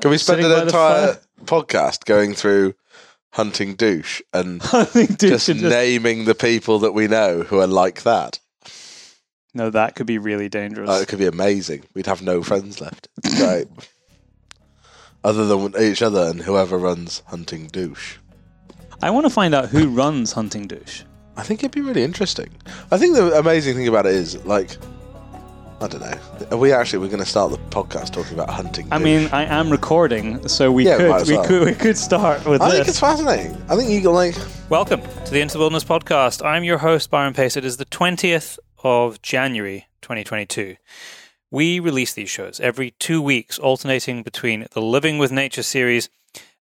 Can we spend an entire podcast going through hunting douche and think dude just should just naming the people that we know who are like that? no. That could be really dangerous. Oh, it could be amazing. We'd have no friends left. Great. Other than each other and whoever runs hunting douche. I want to find out who runs hunting douche. I think it'd be really interesting. I think the amazing thing about it is, like, I don't know. Are we actually we're going to start the podcast talking about hunting? I mean, I am recording, so we Yeah, could we well. could we could start with this. I this. think it's fascinating. I think you can like. Welcome to the Into the Wilderness podcast. I'm your host, Byron Pace. It is the 20th of January 2022. We release these shows every two weeks, alternating between the Living with Nature series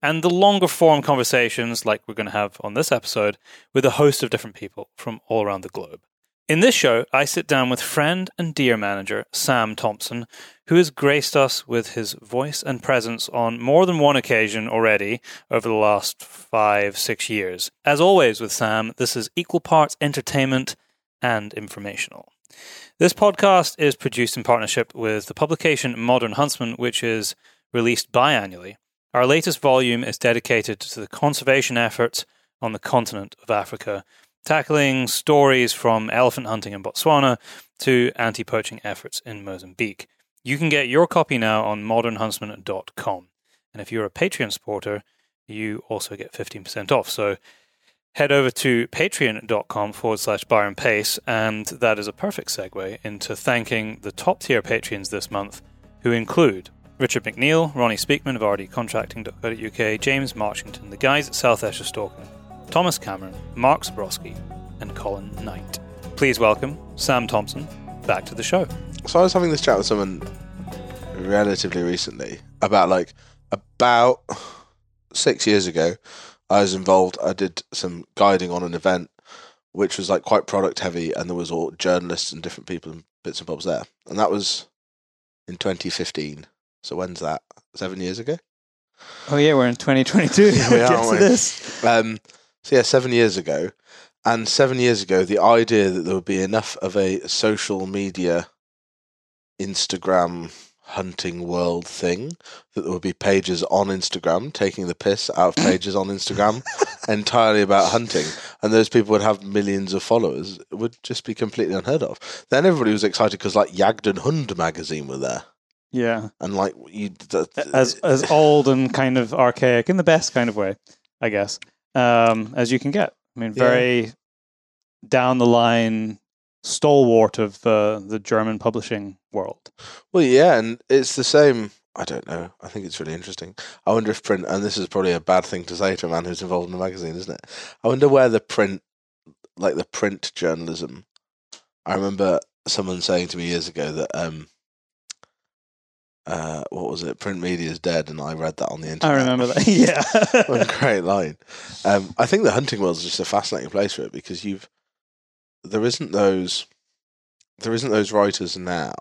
and the longer form conversations like we're going to have on this episode with a host of different people from all around the globe. In this show, I sit down with friend and dear manager Sam Thompson, who has graced us with his voice and presence on more than one occasion already over the last five, six years. As always with Sam, this is equal parts entertainment and informational. This podcast is produced in partnership with the publication Modern Huntsman, which is released biannually. Our latest volume is dedicated to the conservation efforts on the continent of Africa, tackling stories from elephant hunting in Botswana to anti poaching efforts in Mozambique. You can get your copy now on modernhuntsman.com. And if you're a Patreon supporter, you also get 15% off. So head over to patreon.com forward slash Byron Pace, and that is a perfect segue into thanking the top tier Patreons this month, who include Richard McNeil, Ronnie Speakman of rdcontracting.co.uk, James Marchington, the guys at South Esher Stalking, Thomas Cameron, Mark Zabrowski, and Colin Knight. Please welcome Sam Thompson back to the show. So I was having this chat with someone relatively recently about like about six years ago. I was involved. I did some guiding on an event, which was like quite product heavy, and there was all journalists and different people and bits and bobs there. And that was in 2015. So when's that? Seven years ago. oh yeah, we're in 2022. Yeah, we are, Get aren't to we? this. Um, so yeah, seven years ago, and seven years ago, the idea that there would be enough of a social media, Instagram hunting world thing that there would be pages on Instagram taking the piss out of pages on Instagram entirely about hunting, and those people would have millions of followers. It would just be completely unheard of. Then everybody was excited because like Jagd and Hund magazine were there, Yeah, and like you. The, as as old and kind of archaic in the best kind of way, I guess, um, as you can get. I mean, Yeah. very down the line stalwart of uh, the German publishing world. Well, yeah, and it's the same. I don't know. I think it's really interesting. I wonder if print, and this is probably a bad thing to say to a man who's involved in a magazine, isn't it? I wonder where the print, like the print journalism. I remember someone saying to me years ago that, um, uh, what was it? Print media is dead, and I read that on the internet. I remember that. yeah. what a great line. Um, I think the hunting world is just a fascinating place for it because you've there isn't those there isn't those writers now,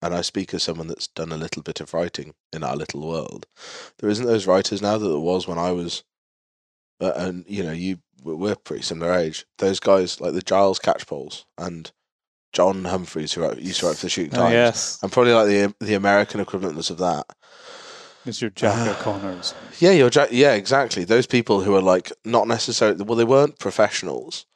and I speak as someone that's done a little bit of writing in our little world. There isn't those writers now that there was when I was, uh, and you know, you we're pretty similar age. Those guys like the Giles Catchpoles and John Humphreys who wrote, used to write for the Shooting oh Times. yes, And probably like the the American equivalent of that. Mr. Jack O'Connor's. Yeah, you're ja- yeah, exactly. Those people who are like not necessarily well, they weren't professionals.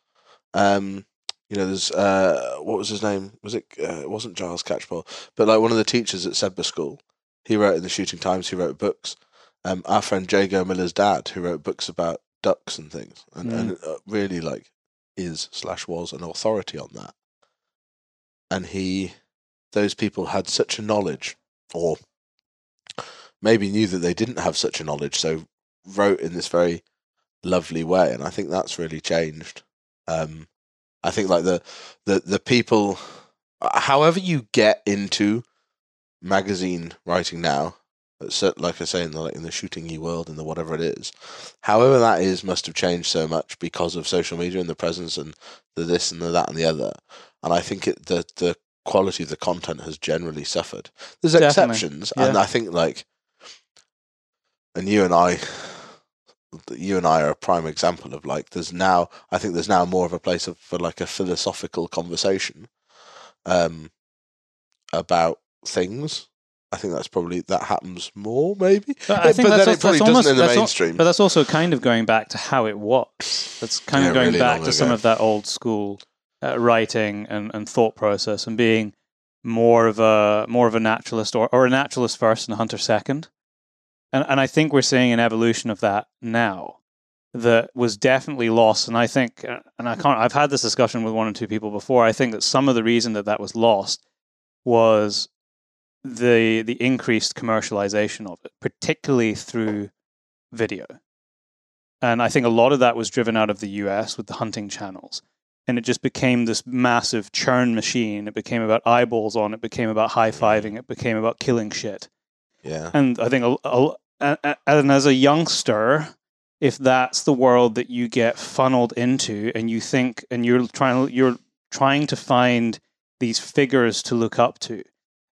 Um, you know, there's uh, what was his name? Was it? Uh, it wasn't Giles Catchpole, but like one of the teachers at Sedbergh School. He wrote in the Shooting Times. He wrote books. Um, our friend Jago Miller's dad, who wrote books about ducks and things, and, Mm. and uh, really like is slash was an authority on that. And he, those people had such a knowledge, or maybe knew that they didn't have such a knowledge, so wrote in this very lovely way, and I think that's really changed. Um, I think like the the the people, however you get into magazine writing now, like I say in the like in the shooting world in the whatever it is, however that is must have changed so much because of social media and the presence and the this and the that and the other, and I think it the the quality of the content has generally suffered. There's Definitely, exceptions, and. I think like, and you and I, you and I are a prime example of like. There's now, I think there's now more of a place of, for like a philosophical conversation, um, about things, I think that's probably that happens more, maybe. But I think but that's, then al- it probably that's doesn't almost, in the that's al- mainstream. but that's also kind of going back to how it was. That's kind Yeah, of going really back to some of that old school uh, writing and, and thought process and being more of a more of a naturalist or, or a naturalist first and a hunter second. And and I think we're seeing an evolution of that now that was definitely lost. And I think, uh, and I can't. I've had this discussion with one or two people before. I think that some of the reason that that was lost was the the increased commercialization of it, particularly through video. And I think a lot of that was driven out of the US with the hunting channels. And it just became this massive churn machine. It became about eyeballs on, it became about high mm-hmm. fiving, it became about killing shit. yeah, And I think, a, a, a- a- and as a youngster, if that's the world that you get funneled into, and you think, and you're trying, you're trying to find these figures to look up to,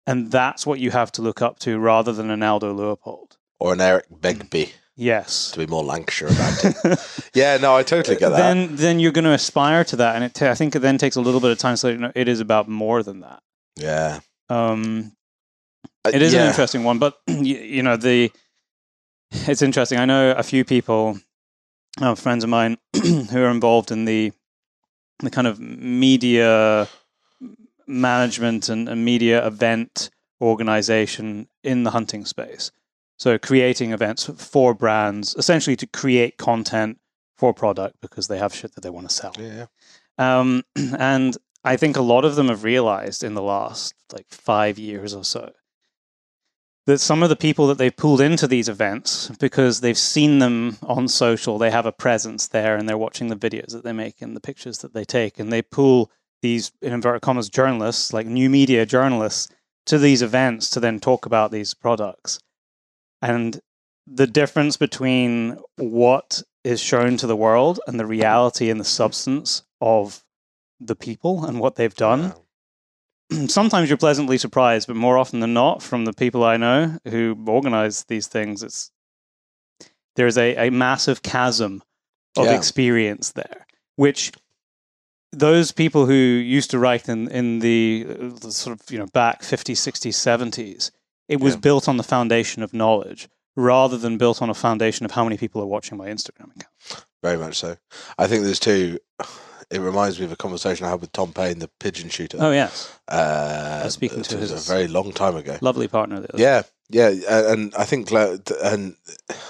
and that's what you have to look up to, rather than an Aldo Leopold. or an Eric Begbie Yes. to be more Lancashire about it. yeah, no, I totally get that. then, then you're going to aspire to that, and it ta- I think it then takes a little bit of time. So you know, it is about more than that. yeah, Um, Uh, It is yeah. an interesting one, but you, you know the it's interesting. I know a few people, uh, friends of mine, who are involved in the the kind of media management and, and media event organization in the hunting space. So creating events for brands, essentially to create content for product because they have shit that they want to sell. Yeah, Um, and I think a lot of them have realized in the last like five years or so that some of the people that they've pulled into these events because they've seen them on social, they have a presence there and they're watching the videos that they make and the pictures that they take. And they pull these, in inverted commas, journalists, like new media journalists, to these events to then talk about these products. And the difference between what is shown to the world and the reality and the substance of the people and what they've done. Sometimes you're pleasantly surprised, but more often than not, from the people I know who organize these things, it's there's a, a massive chasm of Yeah. experience there, which those people who used to write in, in the, uh, the sort of you know back 50s 60s 70s it was Yeah. built on the foundation of knowledge rather than built on a foundation of how many people are watching my instagram account Very much so. I think there's two. It reminds me of a conversation I had with Tom Payne, the pigeon shooter. oh yes uh, was speaking to was his- a very long time ago. lovely partner Yeah, yeah, and I think and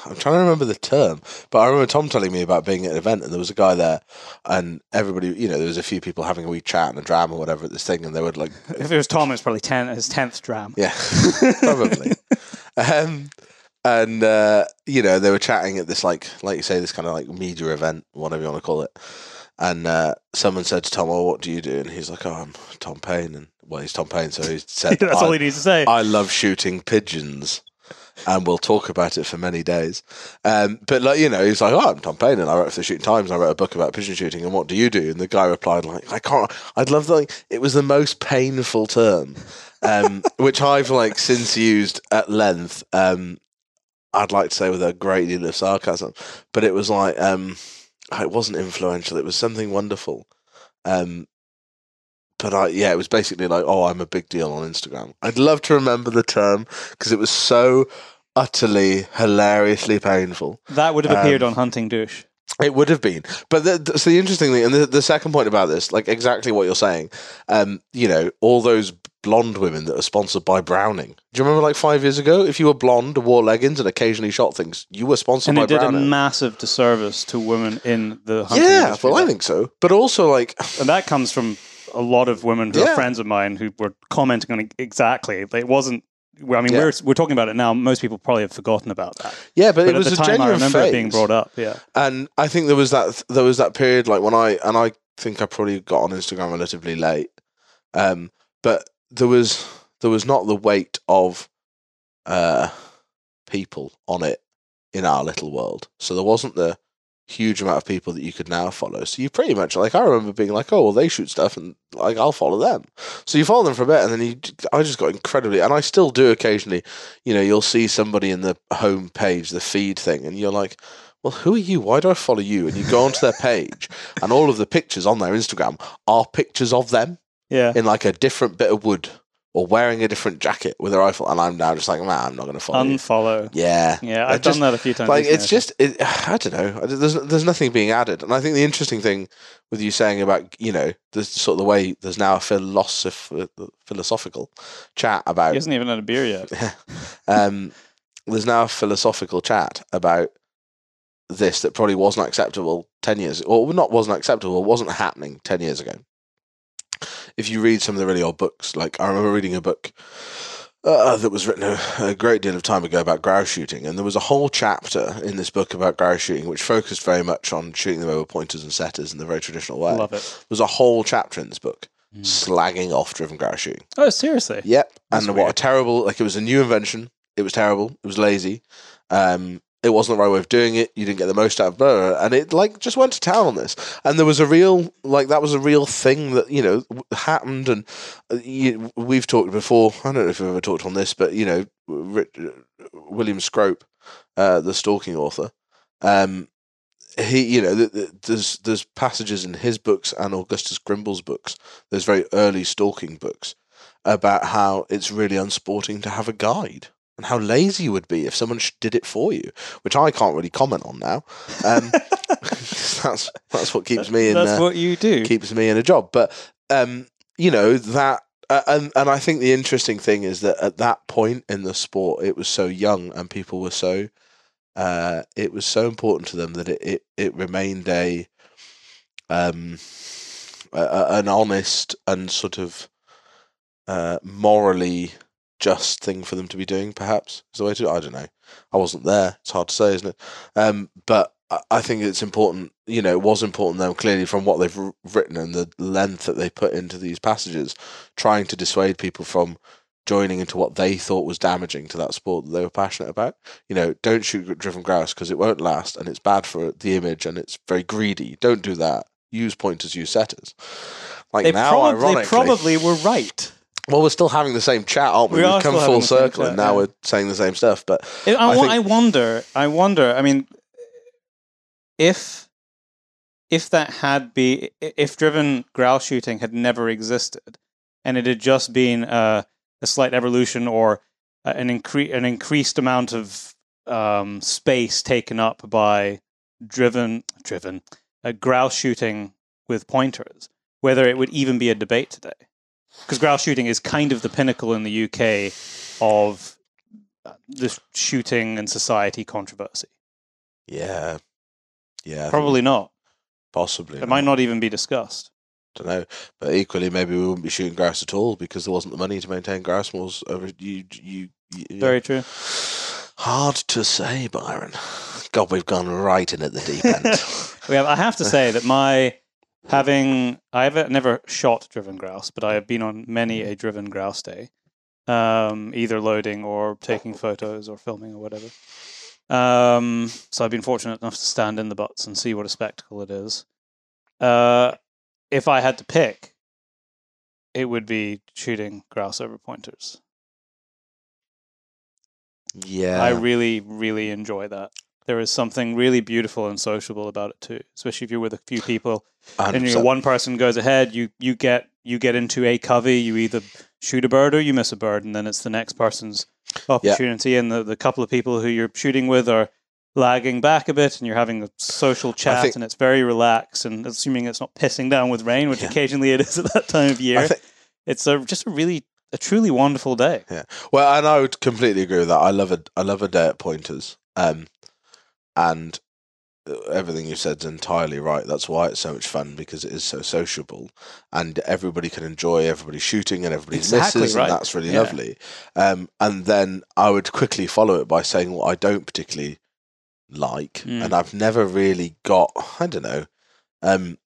I'm trying to remember the term, but I remember Tom telling me about being at an event and there was a guy there, and everybody, you know, there was a few people having a wee chat and a dram or whatever at this thing, and they would like, if it was tom it's probably 10 his 10th dram yeah, probably, um, and uh, you know, they were chatting at this like, like you say, this kind of like media event, whatever you want to call it. And uh, someone said to Tom, "Oh, what do you do?" And he's like, "Oh, I'm Tom Payne." And well, he's Tom Payne, so he said, that's all he needs to say I love shooting pigeons, and we'll talk about it for many days. Um, but like you know, he's like, "Oh, I'm Tom Payne, and I wrote for the Shooting Times. And I wrote a book about pigeon shooting. And what do you do?" And the guy replied, "Like, I can't. I'd love that. Like, it was the most painful term, um, which I've like since used at length. Um, I'd like to say with a great deal of sarcasm, but it was like um, it wasn't influential. It was something wonderful." Um, but I, yeah, it was basically like, oh, I'm a big deal on Instagram. I'd love to remember the term because it was so utterly hilariously painful. that would have appeared um, on hunting douche It would have been, but the, the, so the interesting thing, and the, the second point about this, like exactly what you're saying, um, you know, all those blonde women that are sponsored by Browning. Do you remember, like five years ago, if you were blonde, wore leggings, and occasionally shot things, you were sponsored and by it did a massive disservice to women in the hunting yeah, industry. well, I think so, but also like, and that comes from a lot of women who are friends of mine who were commenting on it exactly. It wasn't. well, I mean, Yeah. we're we're talking about it now. Most people probably have forgotten about that. yeah, but, But, it was at the a time, I genuine remember phase. it being brought up. Yeah, and I think there was that there was that period like when I and I think I probably got on Instagram relatively late, um, but there was there was not the weight of uh, people on it in our little world, so there wasn't the huge amount of people that you could now follow. So you pretty much like I remember being like, oh well, they shoot stuff, and like I'll follow them. So you follow them for a bit, and then you I just got incredibly, and I still do occasionally. You know, you'll see somebody in the home page, the feed thing, and you're like well, who are you? Why do I follow you? And you go onto their page, and all of the pictures on their Instagram are pictures of them yeah. in like a different bit of wood or wearing a different jacket with a rifle, and I'm now just like, man, I'm not going to follow you. Unfollow. Yeah, Yeah, I I've done that a few times. like it's just it, I don't know. There's there's nothing being added, and I think the interesting thing with you saying about you know the sort of the way there's now a philosoph- philosophical chat about. He hasn't even had a beer yet. um, there's now a philosophical chat about this that probably wasn't acceptable 10 years or not wasn't acceptable it wasn't happening 10 years ago if you read some of the really old books like i remember reading a book uh, that was written a, a great deal of time ago about grouse shooting and there was a whole chapter in this book about grouse shooting which focused very much on shooting them over pointers and setters in the very traditional way Love it. there was a whole chapter in this book Mm. slagging off driven grouse shooting Oh, seriously? Yep. That's and what a terrible like it was a new invention. It was terrible. It was lazy. Um it wasn't the right way of doing it. You didn't get the most out of it, and it like just went to town on this. And there was a real like that was a real thing that you know happened. And uh, you, we've talked before. I don't know if we've ever talked on this, but you know, Ri- William Scrope, uh, the stalking author, um, he you know th- th- there's there's passages in his books and Augustus Grimble's books. There's very early stalking books about how it's really unsporting to have a guide and how lazy you would be if someone did it for you, which I can't really comment on now. Um, that's that's what keeps me in That's uh, what you do. keeps me in a job. But um, you know that, uh, and and I think the interesting thing is that at that point in the sport, it was so young and people were so. Uh, it was so important to them that it, it, it remained a, um, a, an honest and sort of uh, morally just thing for them to be doing. Perhaps is the way to. do it. I don't know. I wasn't there. It's hard to say, isn't it? Um, but I- think it's important. You know, it was important though, clearly from what they've written and the length that they put into these passages, trying to dissuade people from joining into what they thought was damaging to that sport that they were passionate about. You know, don't shoot driven grouse because it won't last and it's bad for the image and it's very greedy. Don't do that. Use pointers, use setters. Like They, now, prob- they ironically, probably were right. Well, we're still having the same chat, aren't we? We have come full having the same circle, and now yeah. we're saying the same stuff. But I, I, I think- I wonder. I wonder. I mean, if if that had be if driven grouse shooting had never existed, and it had just been a, a slight evolution or an incre- an increased amount of um, space taken up by driven driven uh, grouse shooting with pointers, whether it would even be a debate today. Because grouse shooting is kind of the pinnacle in the UK of uh, the shooting and society controversy. yeah, yeah, Probably not. possibly. It might not even be discussed. don't know. But equally, maybe we wouldn't be shooting grouse at all because there wasn't the money to maintain grouse moors. Over you, you, you. Very true. hard to say, Byron. God, we've gone right in at the deep end. we have, I have to say that my having I've never shot driven grouse, but I have been on many a driven grouse day, um, either loading or taking photos or filming or whatever. Um, so I've been fortunate enough to stand in the butts and see what a spectacle it is. Uh, if I had to pick, it would be shooting grouse over pointers. yeah, I really, really enjoy that. There is something really beautiful and sociable about it too, especially if you're with a few people and you 100%. one person goes ahead. You you get you get into a covey. You either shoot a bird or you miss a bird, and then it's the next person's opportunity. And the, the couple of people who you're shooting with are lagging back a bit, and you're having a social chat, think- and it's very relaxed. And assuming it's not pissing down with rain, which Yeah. occasionally it is at that time of year, think, it's a just a really a truly wonderful day. Yeah. Well, and I would completely agree with that. I love a I love a day at Pointers, um, and uh, everything you said is entirely right. That's why it's so much fun because it is so sociable, and everybody can enjoy everybody shooting and everybody Exactly misses, right. and that's really Yeah. lovely. Um, and then I would quickly follow it by saying what I don't particularly like, Mm. and I've never really got. I don't know. Um,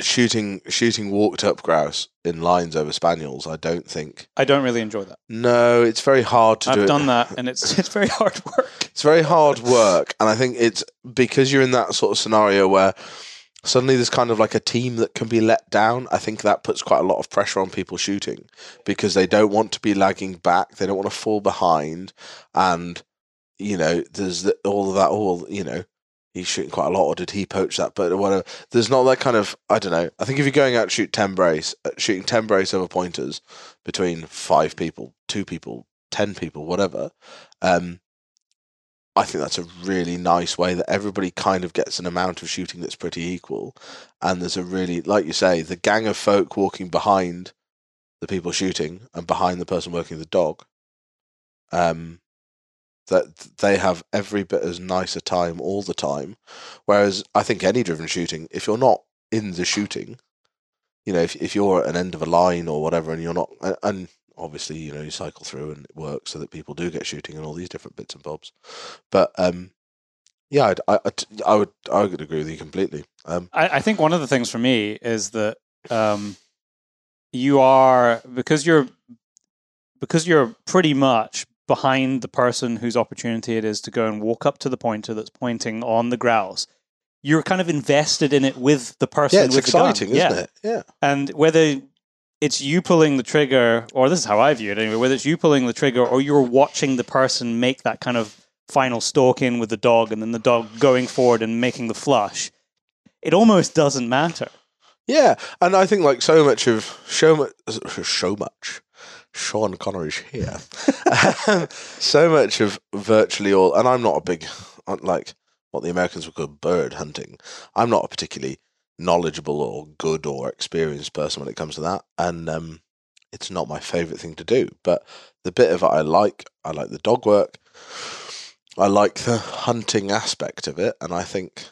shooting shooting walked up grouse in lines over spaniels. I don't think. I don't really enjoy that. No, it's very hard to do I've it. done that, and it's it's very hard work. It's very hard work, and I think it's because you're in that sort of scenario where suddenly there's kind of like a team that can be let down. I think that puts quite a lot of pressure on people shooting because they don't want to be lagging back, they don't want to fall behind, and you know there's the, all of that. All you know, he's shooting quite a lot, or did he poach that? But whatever. There's not that kind of I don't know. I think if you're going out shoot ten brace, uh, shooting ten brace over pointers between five people, two people, ten people, whatever. Um, I think that's a really nice way that everybody kind of gets an amount of shooting that's pretty equal, and there's a really, like you say, the gang of folk walking behind the people shooting and behind the person working the dog. Um, that they have every bit as nice a time all the time. Whereas I think any driven shooting, if you're not in the shooting, you know, if if you're at an end of a line or whatever, and you're not, and obviously, you know, you cycle through and it works so that people do get shooting and all these different bits and bobs. But um, yeah, I'd, I, I would I would agree with you completely. Um, I, I think one of the things for me is that um, you are because you're because you're pretty much behind the person whose opportunity it is to go and walk up to the pointer that's pointing on the grouse. You're kind of invested in it with the person. yeah, it's with the gun. exciting, Yeah. isn't it? Yeah, And whether it's you pulling the trigger, or this is how I view it anyway, whether it's you pulling the trigger or you're watching the person make that kind of final stalk in with the dog and then the dog going forward and making the flush, it almost doesn't matter. yeah, and I think like so much of show much, so much. Sean Connery's here. So much of virtually all, and I'm not a big like what the Americans would call bird hunting. I'm not a particularly knowledgeable or good or experienced person when it comes to that, and um, it's not my favorite thing to do. But the bit of it I like, I like the dog work. I like the hunting aspect of it, and I think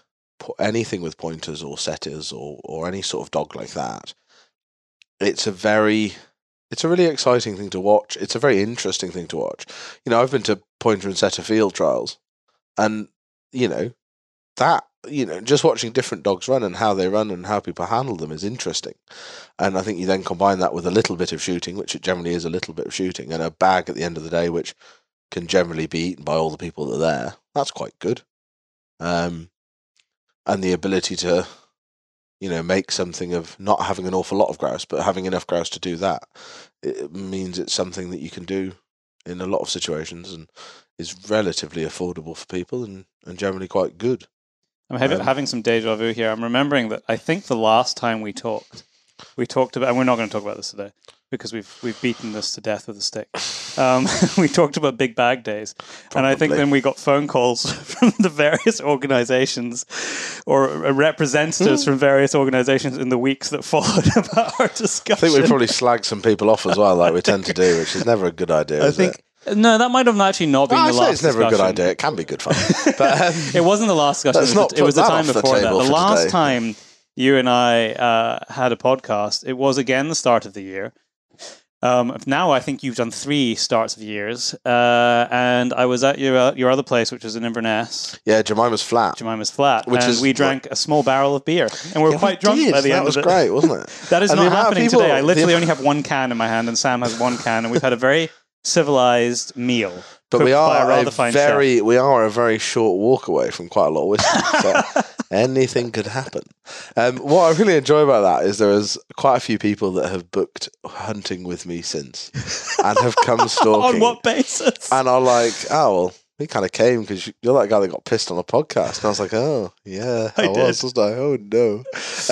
anything with pointers or setters or or any sort of dog like that, it's a very it's a really exciting thing to watch. It's a very interesting thing to watch. You know, I've been to pointer and setter field trials, and you know that you know just watching different dogs run and how they run and how people handle them is interesting. And I think you then combine that with a little bit of shooting, which it generally is a little bit of shooting, and a bag at the end of the day, which can generally be eaten by all the people that are there. That's quite good. Um, and the ability to you know, make something of not having an awful lot of grouse, but having enough grouse to do that, it means it's something that you can do in a lot of situations and is relatively affordable for people and, and generally quite good. I'm having, Um, having some deja vu here. I'm remembering that I think the last time we talked, we talked about, and we're not going to talk about this today because we've we've beaten this to death with a stick. Um, we talked about big bag days, and I think then we got phone calls from the various organizations or uh, representatives from various organizations in the weeks that followed about our discussion. I think we probably slagged some people off as well, like we tend to do, which is never a good idea. I think it? no, that might have actually not been Oh, I the last. it's never a good idea. It can be good fun, but um, It wasn't the last discussion. It was, it was the time off the before that. The last today. time you and I uh, had a podcast, it was again the start of the year. Um, now I think you've done three starts of years, uh, and I was at your uh, your other place, which was in Inverness, yeah, Jemima's flat. Jemima's flat, Which and is we drank a small barrel of beer, and we were Yeah, quite drunk did. by the that end That was great, wasn't it? That is And not happening people- today. I literally only have one can in my hand, and Sam has one can, and we've had a very civilized meal. But we are a a very we are a very short walk away from quite a lot of whiskey. so anything could happen. Um, what I really enjoy about that is there is quite a few people that have booked hunting with me since and have come stalking On what basis? and are like, oh well, we kind of came because you're that guy that got pissed on a podcast. And I was like, oh yeah, I I, was, did. wasn't I? Oh no.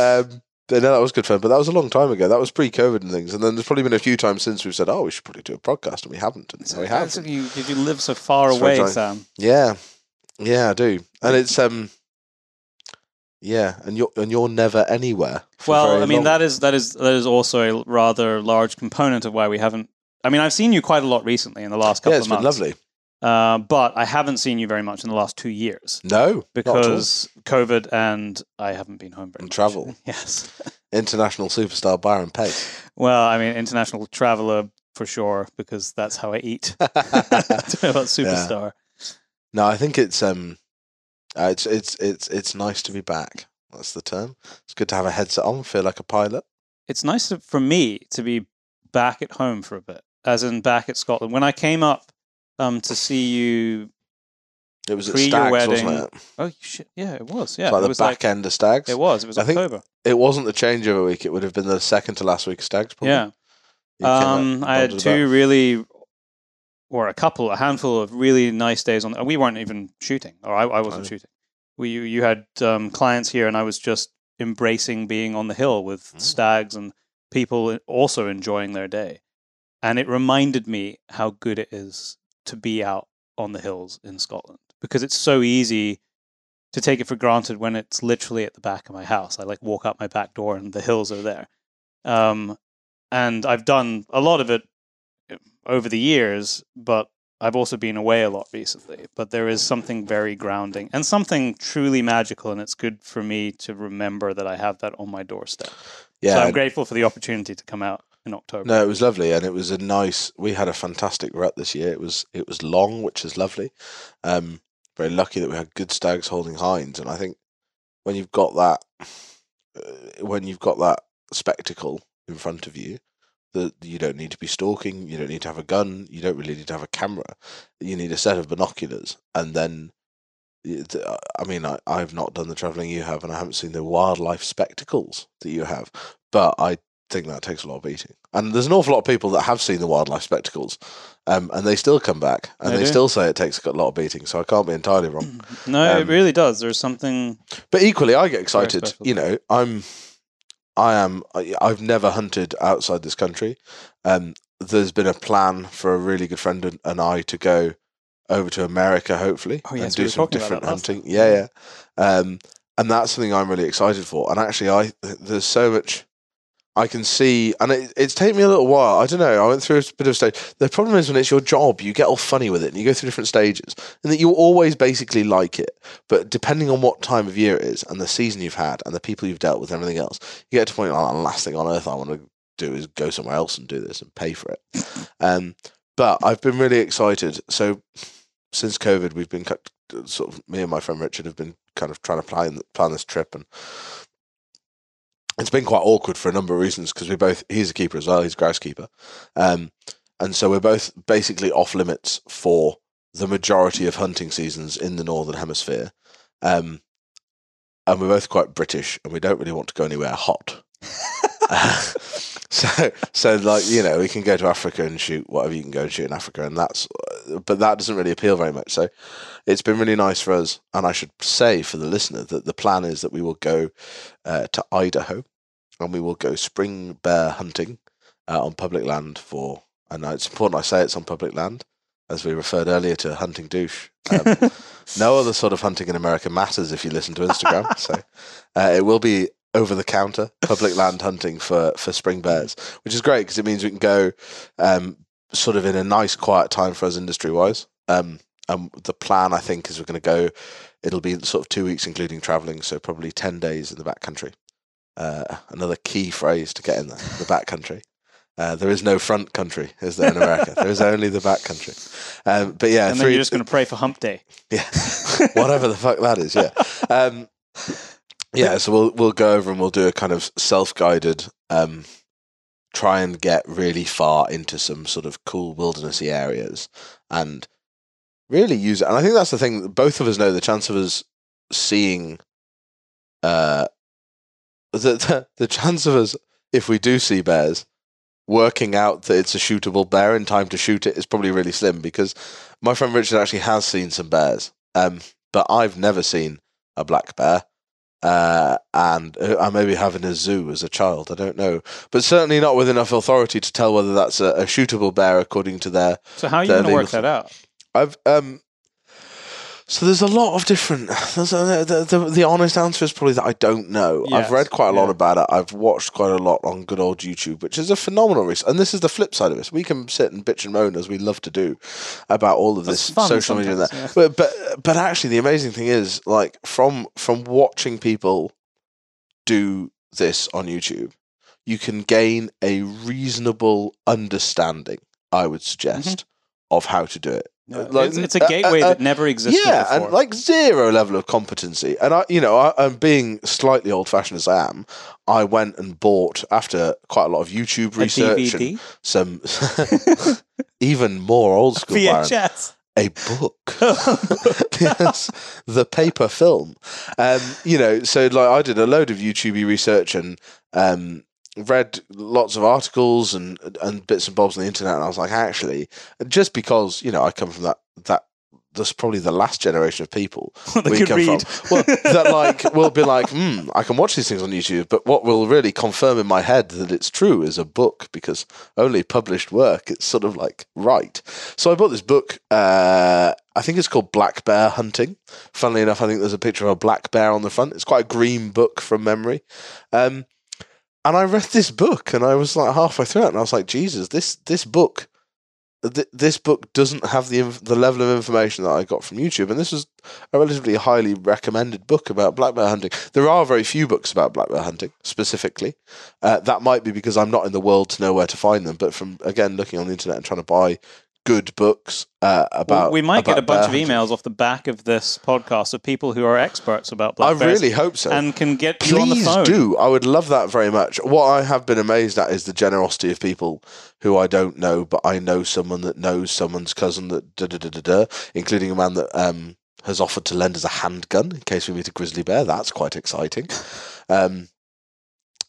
Um, no, that was good fun, but that was a long time ago. That was pre-COVID and things. And then there's probably been a few times since we've said, "Oh, we should probably do a podcast," and we haven't. And now we have. So you, did you live so far It's away. Sam? Yeah, yeah, I do, and it's um, yeah, and you're and you're never anywhere. Well, I mean long. that is that is that is also a rather large component of why we haven't. I mean, I've seen you quite a lot recently in the last couple yeah, it's of been months. lovely. Uh, but I haven't seen you very much in the last two years No, not at all. because COVID and I haven't been home very And much. travel. Yes. international superstar Byron Pace. Well, I mean, international traveler for sure because that's how I eat. I don't know about superstar. no, I think it's um, uh, it's it's it's it's nice to be back. That's the term. It's good to have a headset on, feel like a pilot. It's nice for me to be back at home for a bit, as in back at Scotland. When I came up um, to see you It was at Pre your Stags, wedding, wasn't it? Oh shit! Yeah, it was. Yeah, like it the was back end of Stags. it was. It was I think- October. It wasn't the changeover week. It would have been the second to last week of Stags. Probably. Yeah. You came up Um, I had two about. really, or a couple, a handful of really nice days on. We weren't even shooting, or I, I wasn't Oh. shooting. We you, you had um, clients here, and I was just embracing being on the hill with Mm. stags and people also enjoying their day, and it reminded me how good it is to be out on the hills in Scotland because it's so easy to take it for granted when it's literally at the back of my house. I like walk out my back door and the hills are there. Um, and I've done a lot of it uh, over the years, but I've also been away a lot recently. But there is something very grounding and something truly magical, and it's good for me to remember that I have that on my doorstep. Yeah, so I'm grateful for the opportunity to come out in October. No, it was lovely, and it was a nice. We had a fantastic rut this year. It was it was long, which is lovely. Um, very lucky that we had good stags holding hinds, and I think when you've got that, uh, when you've got that spectacle in front of you, that you don't need to be stalking, you don't need to have a gun, you don't really need to have a camera. You need a set of binoculars, and then. I mean, I, I've not done the travelling you have, and I haven't seen the wildlife spectacles that you have. But I think that takes a lot of beating. And there's an awful lot of people that have seen the wildlife spectacles, um, and they still come back and They they, still say it takes a lot of beating. So I can't be entirely wrong. No, it Um, really does. There's something. But equally, I get excited. You know, I'm, I am. I- I've never hunted outside this country. Um, there's been a plan for a really good friend and, and I to go over to America, hopefully, Oh, yes, and do were some different hunting. Yeah, yeah. Um, and that's something I'm really excited for. And actually, I there's so much I can see, and it, it's taken me a little while. I don't know. I went through a bit of a stage. The problem is when it's your job, you get all funny with it, and you go through different stages, and that you always basically like it. But depending on what time of year it is, and the season you've had, and the people you've dealt with, and everything else, you get to a point like the last thing on earth I want to do is go somewhere else and do this and pay for it. Um, but I've been really excited. So since COVID, we've been sort of me and my friend Richard have been kind of trying to plan plan this trip, and it's been quite awkward for a number of reasons because we both he's a keeper as well, he's a grouse keeper, um, and so we're both basically off limits for the majority of hunting seasons in the northern hemisphere. Um, and we're both quite British, and we don't really want to go anywhere hot. so, so like you know, we can go to Africa and shoot whatever you can go and shoot in Africa, and that's, but that doesn't really appeal very much. So, it's been really nice for us, and I should say for the listener that the plan is that we will go uh, to Idaho, and we will go spring bear hunting uh, on public land for. And it's important I say it's on public land, as we referred earlier to hunting douche. Um, no other sort of hunting in America matters if you listen to Instagram. so uh, it will be over the counter public land hunting for for spring bears, which is great because it means we can go um, sort of in a nice quiet time for us industry wise. Um, and the plan I think is we're going to go. It'll be sort of two weeks including travelling, so probably ten days in the back country. Uh, another key phrase to get in there, the back country. Uh, there is no front country, is there in America? there is only the back country. Um, but yeah, and then three, you're just going to pray for hump day. yeah, whatever the fuck that is. Yeah, um, yeah. So we'll we'll go over and we'll do a kind of self guided. Um, try and get really far into some sort of cool wildernessy areas and really use it. And I think that's the thing. Both of us know the chance of us seeing, uh, the the, the chance of us if we do see bears working out that it's a shootable bear in time to shoot it is probably really slim because my friend Richard actually has seen some bears, um, but I've never seen a black bear. Uh, and uh, I maybe have in a zoo as a child. I don't know, but certainly not with enough authority to tell whether that's a, a shootable bear according to their. So how are you going to work that out? I've um. So there's a lot of different. A, the, the the honest answer is probably that I don't know. Yes, I've read quite a lot yeah. about it. I've watched quite a lot on good old YouTube, which is a phenomenal resource. And this is the flip side of this. We can sit and bitch and moan as we love to do about all of That's this social media and that. sometimes, But but but actually, the amazing thing is, like from from watching people do this on YouTube, you can gain a reasonable understanding. I would mm-hmm. suggest of how to do it. Yeah, Like, it's, it's a uh, gateway uh, that never existed yeah, before. and like zero level of competency. And I, you know, I, I'm being slightly old fashioned as I am. I went and bought after quite a lot of YouTube research and some even more old school. VHS. a book. yes, the paper film. Um, you know, so like I did a load of YouTube research and um, read lots of articles and and bits and bobs on the internet, and I was like, actually, just because you know I come from that that that's probably the last generation of people we come read. from. Well, that like will be like, hmm, I can watch these things on YouTube, but what will really confirm in my head that it's true is a book because only published work it's sort of like right. So I bought this book. Uh, I think it's called Black Bear Hunting. Funnily enough, I think there's a picture of a black bear on the front. It's quite a green book from memory. Um, and I read this book, and I was like halfway through it, and I was like, Jesus, this this book th- this book doesn't have the inf- the level of information that I got from YouTube, and this was a relatively highly recommended book about black bear hunting. There are very few books about black bear hunting specifically. Uh, that might be because I'm not in the world to know where to find them. But from again looking on the internet and trying to buy good books uh, Well, about, we might get a bunch of emails off the back of this podcast of people who are experts about black I bears really hope so. and can get you on the Please phone. do. I would love that very much. What I have been amazed at is the generosity of people who I don't know, but I know someone that knows someone's cousin that da da da da da, including a man that um, has offered to lend us a handgun in case we meet a grizzly bear. That's quite exciting. Um,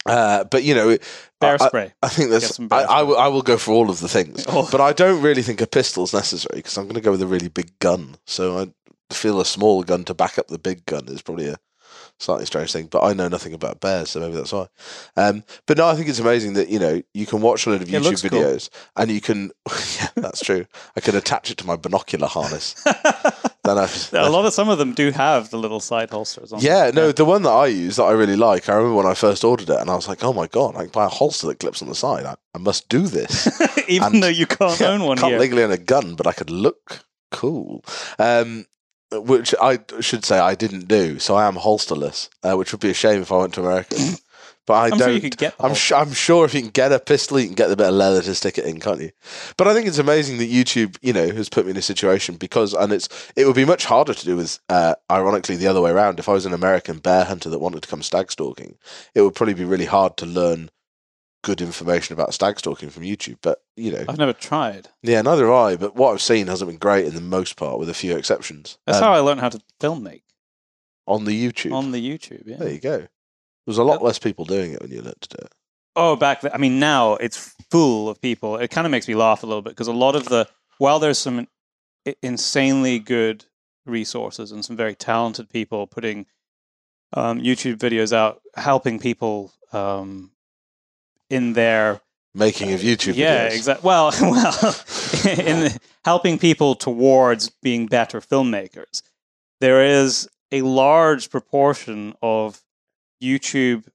uh, but you know, Bear I- spray. I think Get there's. I, I, will, I will go for all of the things, Oh. but I don't really think a pistol's necessary because I'm going to go with a really big gun. So I feel a small gun to back up the big gun is probably a slightly strange thing. But I know nothing about bears, so maybe that's why. Um, but no, I think it's amazing that you know you can watch a lot of YouTube looks cool. videos and you can. yeah, that's true. I can attach it to my binocular harness. a lot of some of them do have the little side holsters on. them. yeah, no, the one that I use that I really like, I remember when I first ordered it and I was like, oh my God, I can buy a holster that clips on the side. I, I must do this. even And- though you can't Yeah, own one can't here. legally own a gun, but I could look cool. Um, which I should say I didn't do, so I am holsterless, uh, which would be a shame if I went to America. But I I'm don't. sure get. I'm, su- I'm sure if you can get a pistol, you can get the bit of leather to stick it in, can't you? But I think it's amazing that YouTube, you know, has put me in a situation because, and it's it would be much harder to do with, uh, ironically, the other way around. If I was an American bear hunter that wanted to come stag stalking, it would probably be really hard to learn good information about stag stalking from YouTube. But you know, I've never tried. yeah, neither have I. But what I've seen hasn't been great in the most part, with a few exceptions. That's Um, how I learned how to film make on the YouTube. on the YouTube. Yeah. there you go. There's a lot less people doing it when you learn to do it. Oh, back then. I mean, now it's full of people. It kind of makes me laugh a little bit because a lot of the, while there's some insanely good resources and some very talented people putting um, YouTube videos out, helping people um, in their Making of YouTube yeah, videos. exactly. Well, well, in the, helping people towards being better filmmakers, there is a large proportion of YouTube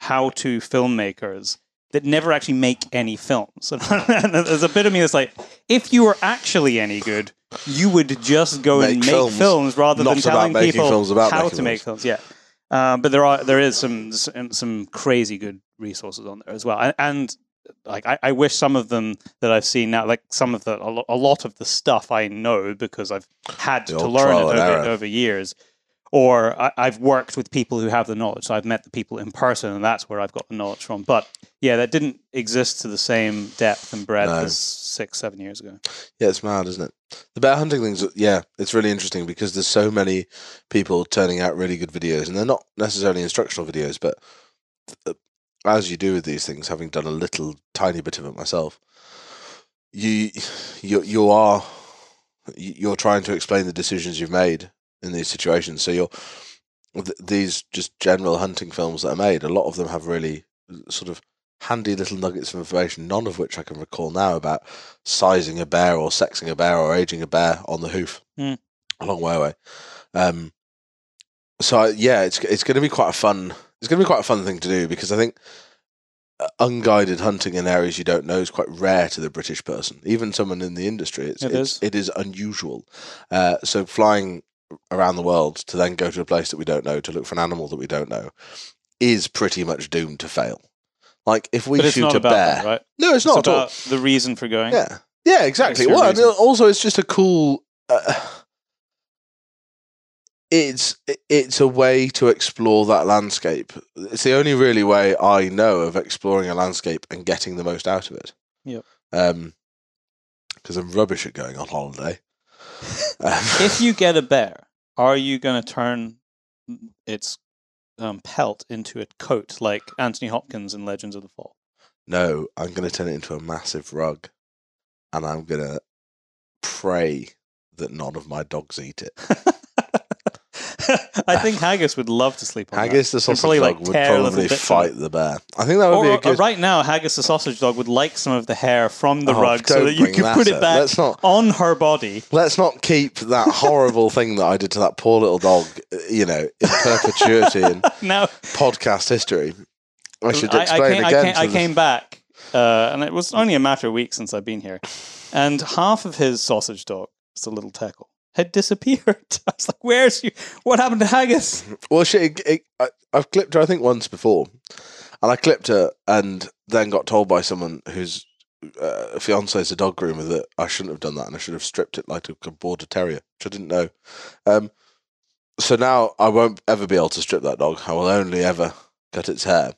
how-to filmmakers that never actually make any films. and there's a bit of me that's like, if you were actually any good, you would just go and Make make films, films, rather than telling people films about how to make films. Yeah. Um, but there are there is some some, some crazy good resources on there as well, and, and like I, I wish some of them that I've seen now, like some of the a lot of the stuff I know because I've had The to learn it over, over years, or I, I've worked with people who have the knowledge, so I've met the people in person, and that's where I've got the knowledge from. But yeah, that didn't exist to the same depth and breadth No. as six seven years ago. Yeah, it's mad, isn't it? The bear hunting things, yeah, it's really interesting because there's so many people turning out really good videos, and they're not necessarily instructional videos, but uh, as you do with these things, having done a little tiny bit of it myself, you you you are you're trying to explain the decisions you've made in these situations. So you're th- these just general hunting films that are made. A lot of them have really sort of handy little nuggets of information, none of which I can recall now about sizing a bear or sexing a bear or aging a bear on the hoof. Hmm. A long way away. Um, so I- yeah, it's it's going to be quite a fun. It's going to be quite a fun thing to do because I think uh, unguided hunting in areas you don't know is quite rare to the British person. Even someone in the industry, it's, It it's is. it is unusual. Uh, so flying around the world to then go to a place that we don't know to look for an animal that we don't know is pretty much doomed to fail. Like if we shoot a about bear, that, right? no, it's not it's at all. about the reason for going. Yeah, yeah, exactly. Well, and reason. also it's just a cool. Uh, it's it's a way to explore that landscape. It's the only really way I know of exploring a landscape and getting the most out of it. Yep. Um, because I'm rubbish at going on holiday. If you get a bear, are you going to turn its um, pelt into a coat like Anthony Hopkins in Legends of the Fall? no, I'm going to turn it into a massive rug, and I'm going to pray that none of my dogs eat it. I think haggis would love to sleep on that. Haggis the sausage probably, dog like, would tear little probably fight the bear. I think that would Or, be a good. right now, Haggis the sausage dog would like some of the hair from the Oh, rug so don't that you bring could that put it up. back Let's not- on her body. Let's not keep that horrible thing that I did to that poor little dog, uh, you know, in perpetuity in Now, podcast history. I should I, I explain came, I again. came, to I the- came back, uh, and it was only a matter of weeks since I've been here, and half of his sausage dog, it's a little teckel, had disappeared. I was like, "Where's you? What happened to Haggis?" Well, she, it, it, I, I've clipped her, I think, once before, and I clipped her, and then got told by someone whose uh, fiance is a dog groomer that I shouldn't have done that, and I should have stripped it like a border terrier, which I didn't know. Um, so now I won't ever be able to strip that dog. I will only ever cut its hair.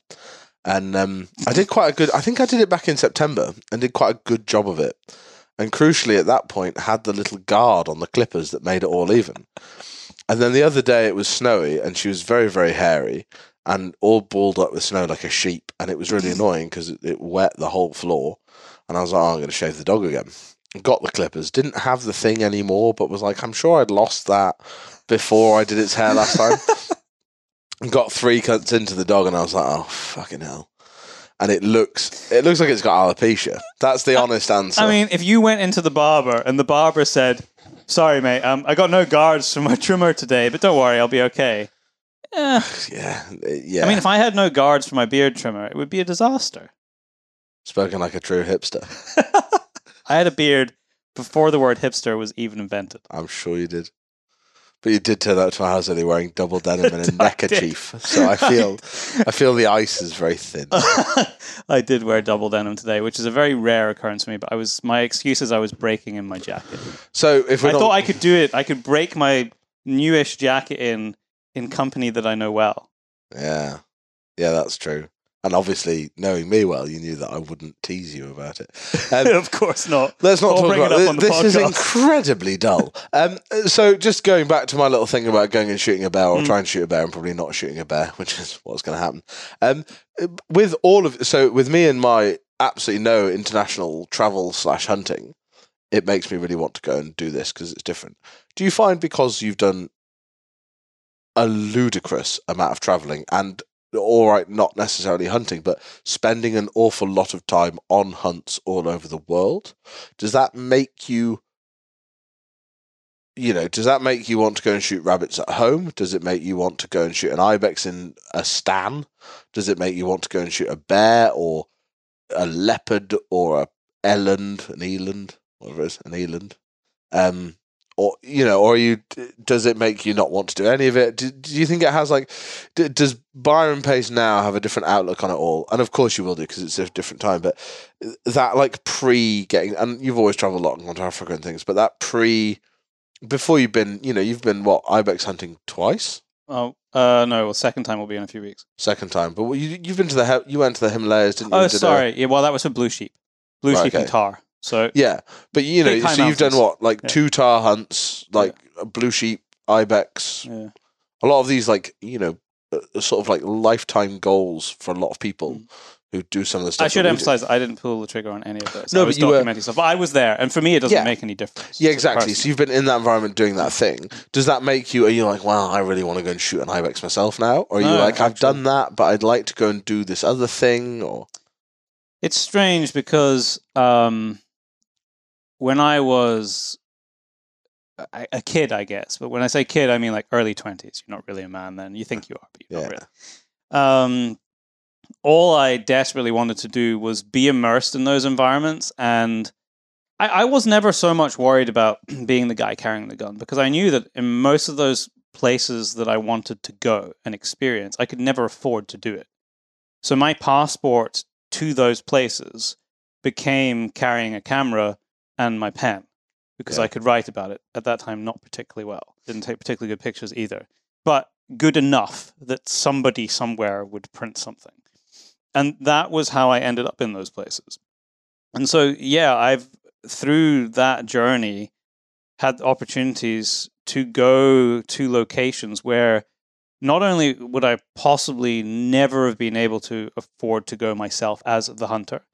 And um, I did quite a good. I think I did it back in September and did quite a good job of it. And crucially, at that point, had the little guard on the clippers that made it all even. And then the other day, it was snowy, and she was very, very hairy and all balled up with snow like a sheep. And it was really mm. annoying because it, it wet the whole floor. And I was like, oh, I'm going to shave the dog again. Got the clippers, didn't have the thing anymore, but was like, I'm sure I'd lost that before I did its hair last time. Got three cuts into the dog, and I was like, oh, fucking hell. And it looks, it looks like it's got alopecia. That's the honest answer. I mean, if you went into the barber and the barber said, "Sorry, mate, um, I got no guards for my trimmer today, but don't worry, I'll be okay." Eh, yeah, yeah. I mean, if I had no guards for my beard trimmer, it would be a disaster. spoken like a true hipster. I had a beard before the word hipster was even invented. I'm sure you did. But you did turn up to my house early wearing double denim and a neckerchief. So I feel I feel the ice is very thin. I did wear double denim today, which is a very rare occurrence for me. But I was my excuse is I was breaking in my jacket. So if I not, thought I could do it. I could break my newish jacket in in company that I know well. Yeah. Yeah, that's true. And obviously, knowing me well, you knew that I wouldn't tease you about it. Um, of course not. Let's not talk it about on this. This is incredibly dull. Um, so, just going back to my little thing about going and shooting a bear, or Mm. trying to shoot a bear, and probably not shooting a bear, which is what's going to happen. Um, with all of so, with me and my absolutely no international travel slash hunting, it makes me really want to go and do this because it's different. Do you find because you've done a ludicrous amount of traveling and all right, not necessarily hunting, but spending an awful lot of time on hunts all over the world. Does that make you, you know, does that make you want to go and shoot rabbits at home? Does it make you want to go and shoot an ibex in a stan? Does it make you want to go and shoot a bear or a leopard or a eland, an eland, whatever it is, an eland? Um, or you know, or you? Does it make you not want to do any of it? Do, do you think it has like? D- does Byron Pace now have a different outlook on it all? And of course you will do because it's a different time. But that like pre getting, and you've always travelled a lot and gone to Africa and things. But that pre, before you've been, you know, you've been what ibex hunting twice, Oh, uh, no. Well, second time will be in a few weeks. second time. But you you've been to the you went to the Himalayas, didn't you? Oh, did a- sorry. Yeah, well, that was for blue sheep. Blue Right, sheep okay. and tahr. So yeah, but you know, so you've done what like Yeah. two tahr hunts, like a blue sheep, ibex, yeah. a lot of these like you know uh, sort of like lifetime goals for a lot of people who do some of the stuff Mm. I should emphasize I didn't pull the trigger on any of this. No, I but was you were- documenting stuff. But I was there, and for me, it doesn't Yeah. make any difference. yeah exactly so you've been in that environment doing that thing does that make you are you like wow, i really want to go and shoot an ibex myself now or are you No, like i've done that but i'd like to go and do this other thing or It's strange because um, when I was a, a kid, I guess, but when I say kid, I mean like early twenties. You're not really a man then. You think you are, but you're Yeah. not really. Um, all I desperately wanted to do was be immersed in those environments, and I, I was never so much worried about being the guy carrying the gun because I knew that in most of those places that I wanted to go and experience, I could never afford to do it. So my passport to those places became carrying a camera and my pen because Yeah. I could write about it at that time not particularly well. Didn't take particularly good pictures either, but good enough that somebody somewhere would print something. And that was how I ended up in those places. And so yeah, I've through that journey had opportunities to go to locations where not only would I possibly never have been able to afford to go myself as the hunter,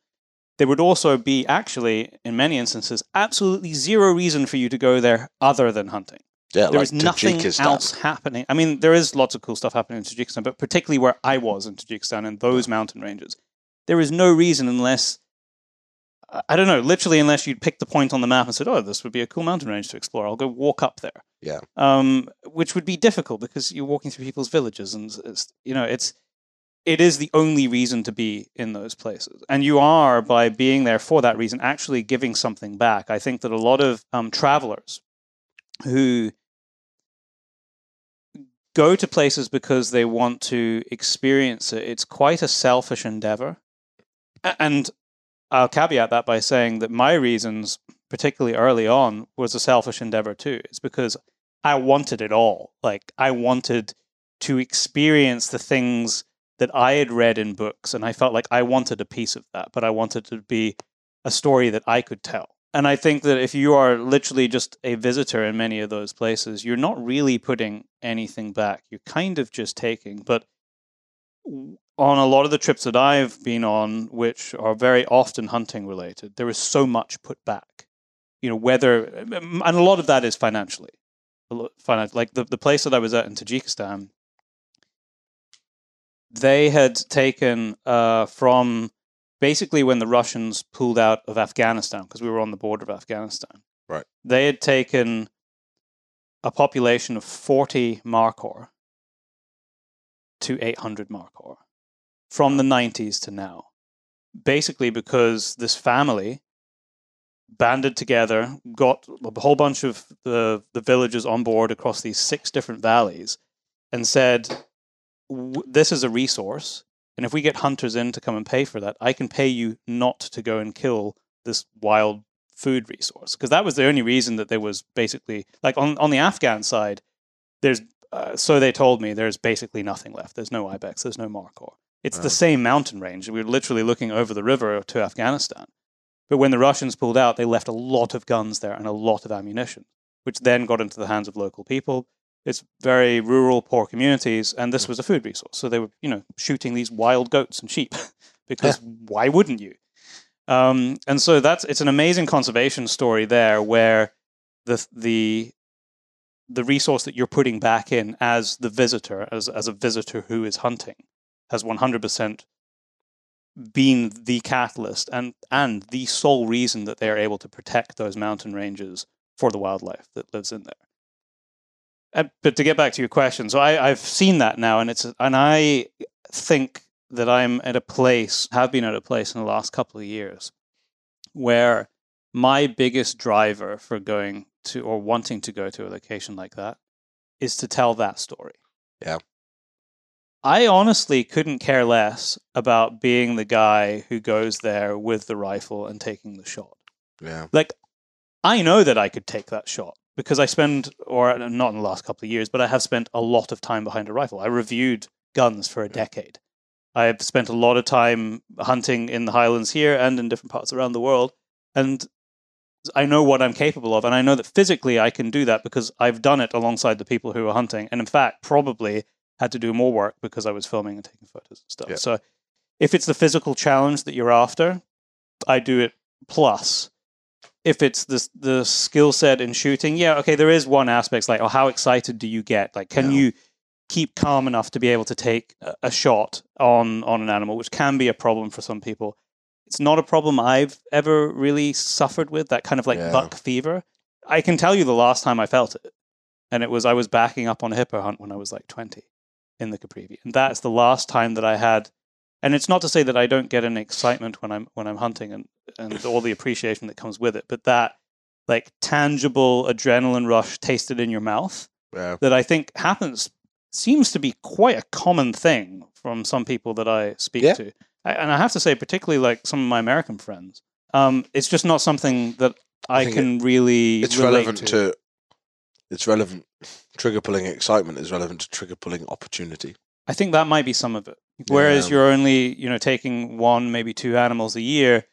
there would also be actually, in many instances, absolutely zero reason for you to go there other than hunting. Yeah, There like is nothing else happening. I mean, there is lots of cool stuff happening in Tajikistan, but particularly where I was in Tajikistan and those mountain ranges, there is no reason unless I- don't know, literally unless you'd picked the point on the map and said, "Oh, this would be a cool mountain range to explore. I'll go walk up there." Yeah. Um, which would be difficult because you're walking through people's villages, and it's you know it's it is the only reason to be in those places, and you are by being there for that reason actually giving something back. I think that a lot of um, travelers who go to places because they want to experience it. It's quite a selfish endeavor. And I'll caveat that by saying that my reasons, particularly early on, was a selfish endeavor too. It's because I wanted it all. Like, I wanted to experience the things that I had read in books, and I felt like I wanted a piece of that, but I wanted to be a story that I could tell. And I think that if you are literally just a visitor in many of those places, you're not really putting anything back. You're kind of just taking. But on a lot of the trips that I've been on, which are very often hunting related, there is so much put back. You know, whether, and a lot of that is financially. Like the, the place that I was at in Tajikistan, they had taken uh, from basically when the Russians pulled out of Afghanistan, because we were on the border of Afghanistan. Right. They had taken a population of 40 Markhor to 800 Markhor from the 90s to now. Basically, because this family banded together, got a whole bunch of the, the villagers on board across these six different valleys, and said, "W- This is a resource. And if we get hunters in to come and pay for that, I can pay you not to go and kill this wild food resource. Because that was the only reason that there was basically, like on, on the Afghan side, there's, uh, so they told me, there's basically nothing left. There's no ibex, there's no markhor. It's Oh. the same mountain range. We were literally looking over the river to Afghanistan. But when the Russians pulled out, they left a lot of guns there and a lot of ammunition, which then got into the hands of local people. It's very rural, poor communities, and this was a food resource. So they were, you know, shooting these wild goats and sheep because why wouldn't you? Um, and so that's it's an amazing conservation story there, where the the the resource that you're putting back in as the visitor, as as a visitor who is hunting, has 100% been the catalyst and and the sole reason that they are able to protect those mountain ranges for the wildlife that lives in there. But to get back to your question, so I, I've seen that now, and it's and I think that I'm at a place, have been at a place in the last couple of years, where my biggest driver for going to or wanting to go to a location like that is to tell that story. Yeah. I honestly couldn't care less about being the guy who goes there with the rifle and taking the shot. Yeah. Like, I know that I could take that shot because I spend, or not in the last couple of years, but I have spent a lot of time behind a rifle. I reviewed guns for a decade. I've spent a lot of time hunting in the Highlands here and in different parts around the world. And I know what I'm capable of. And I know that physically I can do that because I've done it alongside the people who are hunting. And in fact, probably had to do more work because I was filming and taking photos and stuff. Yeah. So if it's the physical challenge that you're after, I do it plus. If it's the the skill set in shooting, yeah, okay, there is one aspect like, oh, how excited do you get? Like, can Yeah. you keep calm enough to be able to take a, shot on on an animal, which can be a problem for some people. It's not a problem I've ever really suffered with that kind of like Yeah. buck fever. I can tell you the last time I felt it, and it was I was backing up on a hippo hunt when I was like twenty in the Caprivi, and that's the last time that I had. And it's not to say that I don't get an excitement when I'm when I'm hunting and and all the appreciation that comes with it, but that like tangible adrenaline rush tasted in your mouth Yeah. that I think happens seems to be quite a common thing from some people that I speak Yeah. to, I, and I have to say, particularly like some of my American friends, um, it's just not something that I I, can really. It's relevant to. It's relevant. Trigger pulling excitement is relevant to trigger pulling opportunity. I think that might be some of it. Whereas Yeah. you're only, you know, taking one, maybe two animals a year.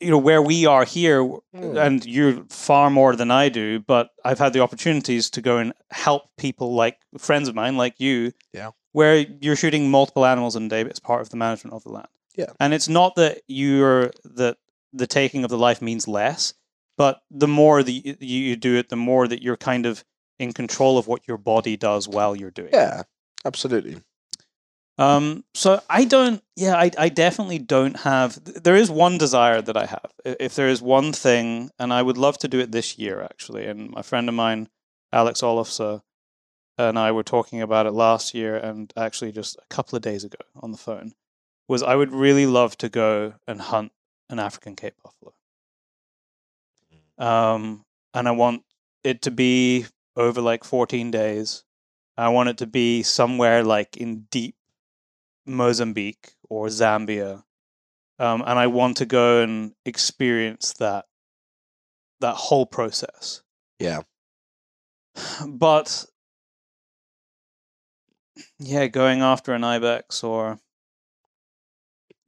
You know, where we are here, Hmm. and you're far more than I do, but I've had the opportunities to go and help people like friends of mine, like you, Yeah. where you're shooting multiple animals in a day but it's part of the management of the land. Yeah. And it's not that you're that the taking of the life means less, but the more that you, you do it, the more that you're kind of in control of what your body does while you're doing it. Yeah, absolutely. Um, so I don't, yeah, I, I definitely don't have, there is one desire that I have. If there is one thing, and I would love to do it this year actually, and my friend of mine, Alex Olofsson, and I were talking about it last year and actually just a couple of days ago on the phone, was I would really love to go and hunt an African Cape buffalo. Um, and I want it to be over like 14 days. I want it to be somewhere like in deep Mozambique or Zambia. Um, and I want to go and experience that that whole process. Yeah. But yeah, going after an ibex or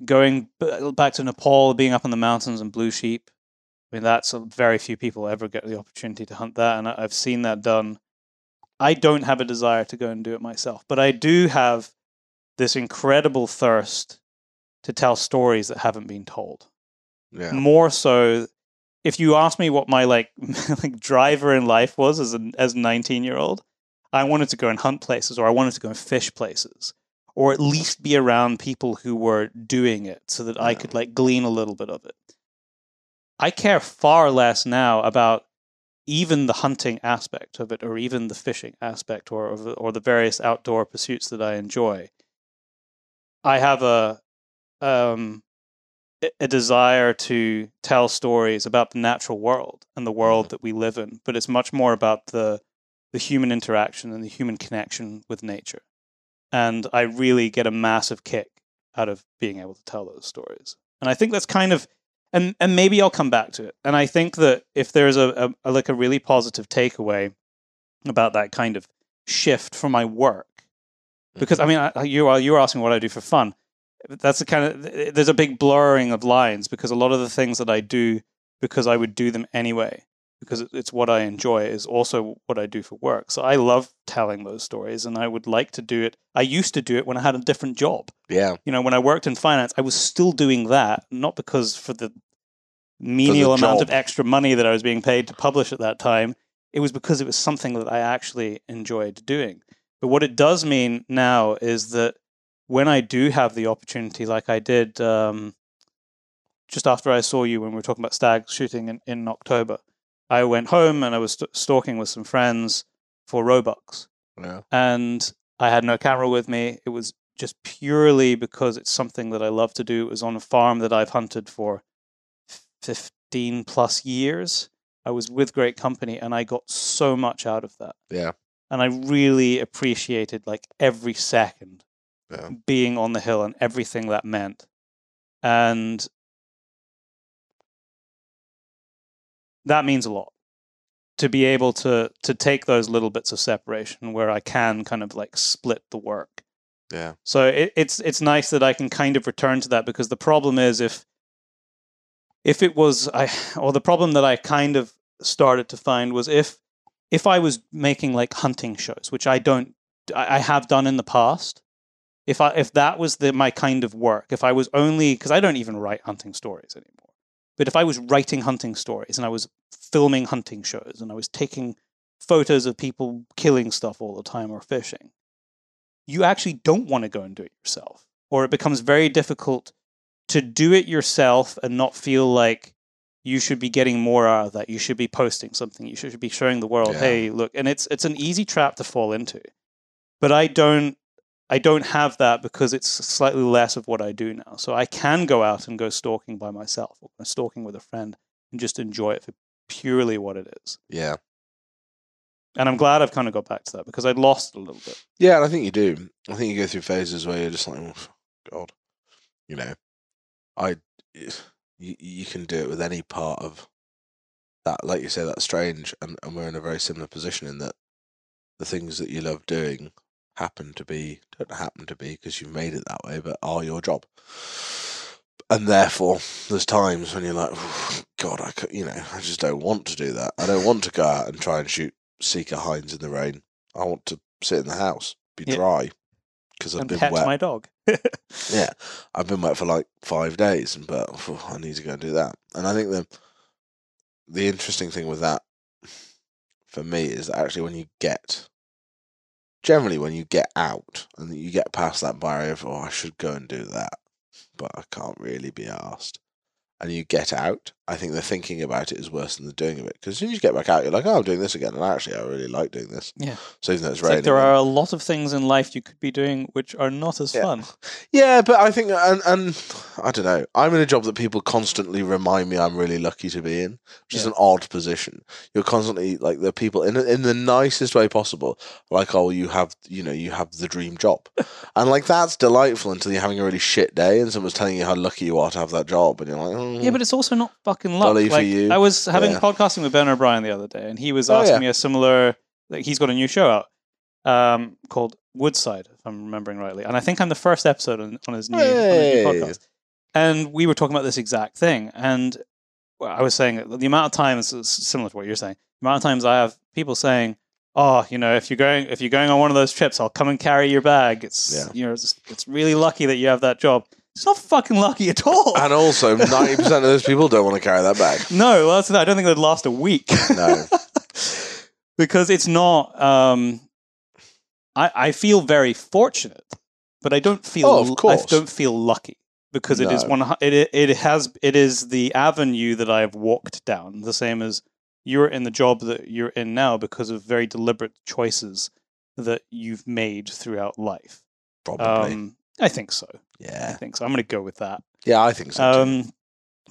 going b- back to Nepal, being up in the mountains and blue sheep. I mean, that's a, very few people ever get the opportunity to hunt that, and I- I've seen that done. I don't have a desire to go and do it myself, but I do have this incredible thirst to tell stories that haven't been told. Yeah. More so, if you ask me what my like like driver in life was as a as a nineteen year old, I wanted to go and hunt places, or I wanted to go and fish places, or at least be around people who were doing it, so that I could like glean a little bit of it. I care far less now about even the hunting aspect of it, or even the fishing aspect, or or or the various outdoor pursuits that I enjoy. I have a um, a- desire to tell stories about the natural world and the world Mhm. that we live in, but it's much more about the the human interaction and the human connection with nature. And I really get a massive kick out of being able to tell those stories. And I think that's kind of and and maybe I'll come back to it. And I think that if there's a, a, a like a really positive takeaway about that kind of shift from my work, because I mean, I, you are you were asking what I do for fun. That's the kind of there's a big blurring of lines because a lot of the things that I do because I would do them anyway because it's what I enjoy is also what I do for work. So I love telling those stories and I would like to do it. I used to do it when I had a different job. Yeah. You know, when I worked in finance, I was still doing that, not because for the menial amount of extra money that I was being paid to publish at that time. It was because it was something that I actually enjoyed doing. But what it does mean now is that when I do have the opportunity, like I did um, just after I saw you when we were talking about stag shooting in, in October, I went home and I was st- stalking with some friends for roebucks Yeah. and I had no camera with me. It was just purely because it's something that I love to do. It was on a farm that I've hunted for 15 plus years. I was with great company and I got so much out of that. Yeah. And I really appreciated like every second Yeah. being on the hill and everything that meant. And that means a lot to be able to to take those little bits of separation where I can kind of like split the work. Yeah. So it, it's it's nice that I can kind of return to that because the problem is if if it was I or the problem that I kind of started to find was if if I was making like hunting shows, which I don't I, have done in the past. If I if that was the my kind of work, if I was only because I don't even write hunting stories anymore. But if I was writing hunting stories and I was filming hunting shows and I was taking photos of people killing stuff all the time or fishing, you actually don't want to go and do it yourself. Or it becomes very difficult to do it yourself and not feel like you should be getting more out of that. You should be posting something. You should be showing the world, Yeah. hey, look. And it's it's an easy trap to fall into. But I don't I don't have that because it's slightly less of what I do now. So I can go out and go stalking by myself or stalking with a friend and just enjoy it for purely what it is. Yeah. And I'm glad I've kind of got back to that because I'd lost a little bit. Yeah, and I think you do. I think you go through phases where you're just like, oh, God, you know, I, you, you can do it with any part of that. Like you say, that's strange, and, and we're in a very similar position in that the things that you love doing happen to be don't happen to be because you've made it that way, but are your job. And therefore, there's times when you're like, "Oh, God, I could, you know, I just don't want to do that. I don't want to go out and try and shoot Sika hinds in the rain. I want to sit in the house, be Yeah. dry, because I've and been pet wet. my dog. Yeah, I've been wet for like five days, but phew, I need to go and do that. And I think the the interesting thing with that for me is that actually when you get generally when you get out and you get past that barrier of oh I should go and do that, but I can't really be asked. And you get out, I think the thinking about it is worse than the doing of it. Because as soon as you get back out, you're like, "Oh, I'm doing this again," and actually, I really like doing this. Yeah. So even though it's, It's like raining, there are a lot of things in life you could be doing which are not as Yeah. fun. Yeah, but I think, and, and I don't know, I'm in a job that people constantly remind me I'm really lucky to be in, which is an odd position. You're constantly like the people in in the nicest way possible, like oh you have you know you have the dream job, and like that's delightful until you're having a really shit day and someone's telling you how lucky you are to have that job, and you're like oh, Yeah, mm. but it's also not fucking luck. Bully for you. I was having Yeah. podcasting with Ben O'Brien the other day, and he was Oh, asking yeah. me a similar. Like, he's got a new show out um, called Woodside, if I'm remembering rightly, and I think I'm the first episode on, on his new, on his new podcast. And we were talking about this exact thing, and I was saying the amount of times similar to what you're saying. The amount of times I have people saying, "Oh, you know, if you're going if you're going on one of those trips, I'll come and carry your bag." It's Yeah. you know, it's, it's really lucky that you have that job. It's not fucking lucky at all. and also ninety percent of those people don't want to carry that bag. No, well, that's, I don't think they'd last a week. No, because it's not. Um, I I feel very fortunate, but I don't feel. Oh, of course. I don't feel lucky because it is No. one. It it has it is the avenue that I have walked down. The same as you're in the job that you're in now because of very deliberate choices that you've made throughout life. probably. Um, I think so. Yeah. I think so. I'm going to go with that. yeah, I think so. Too. Um,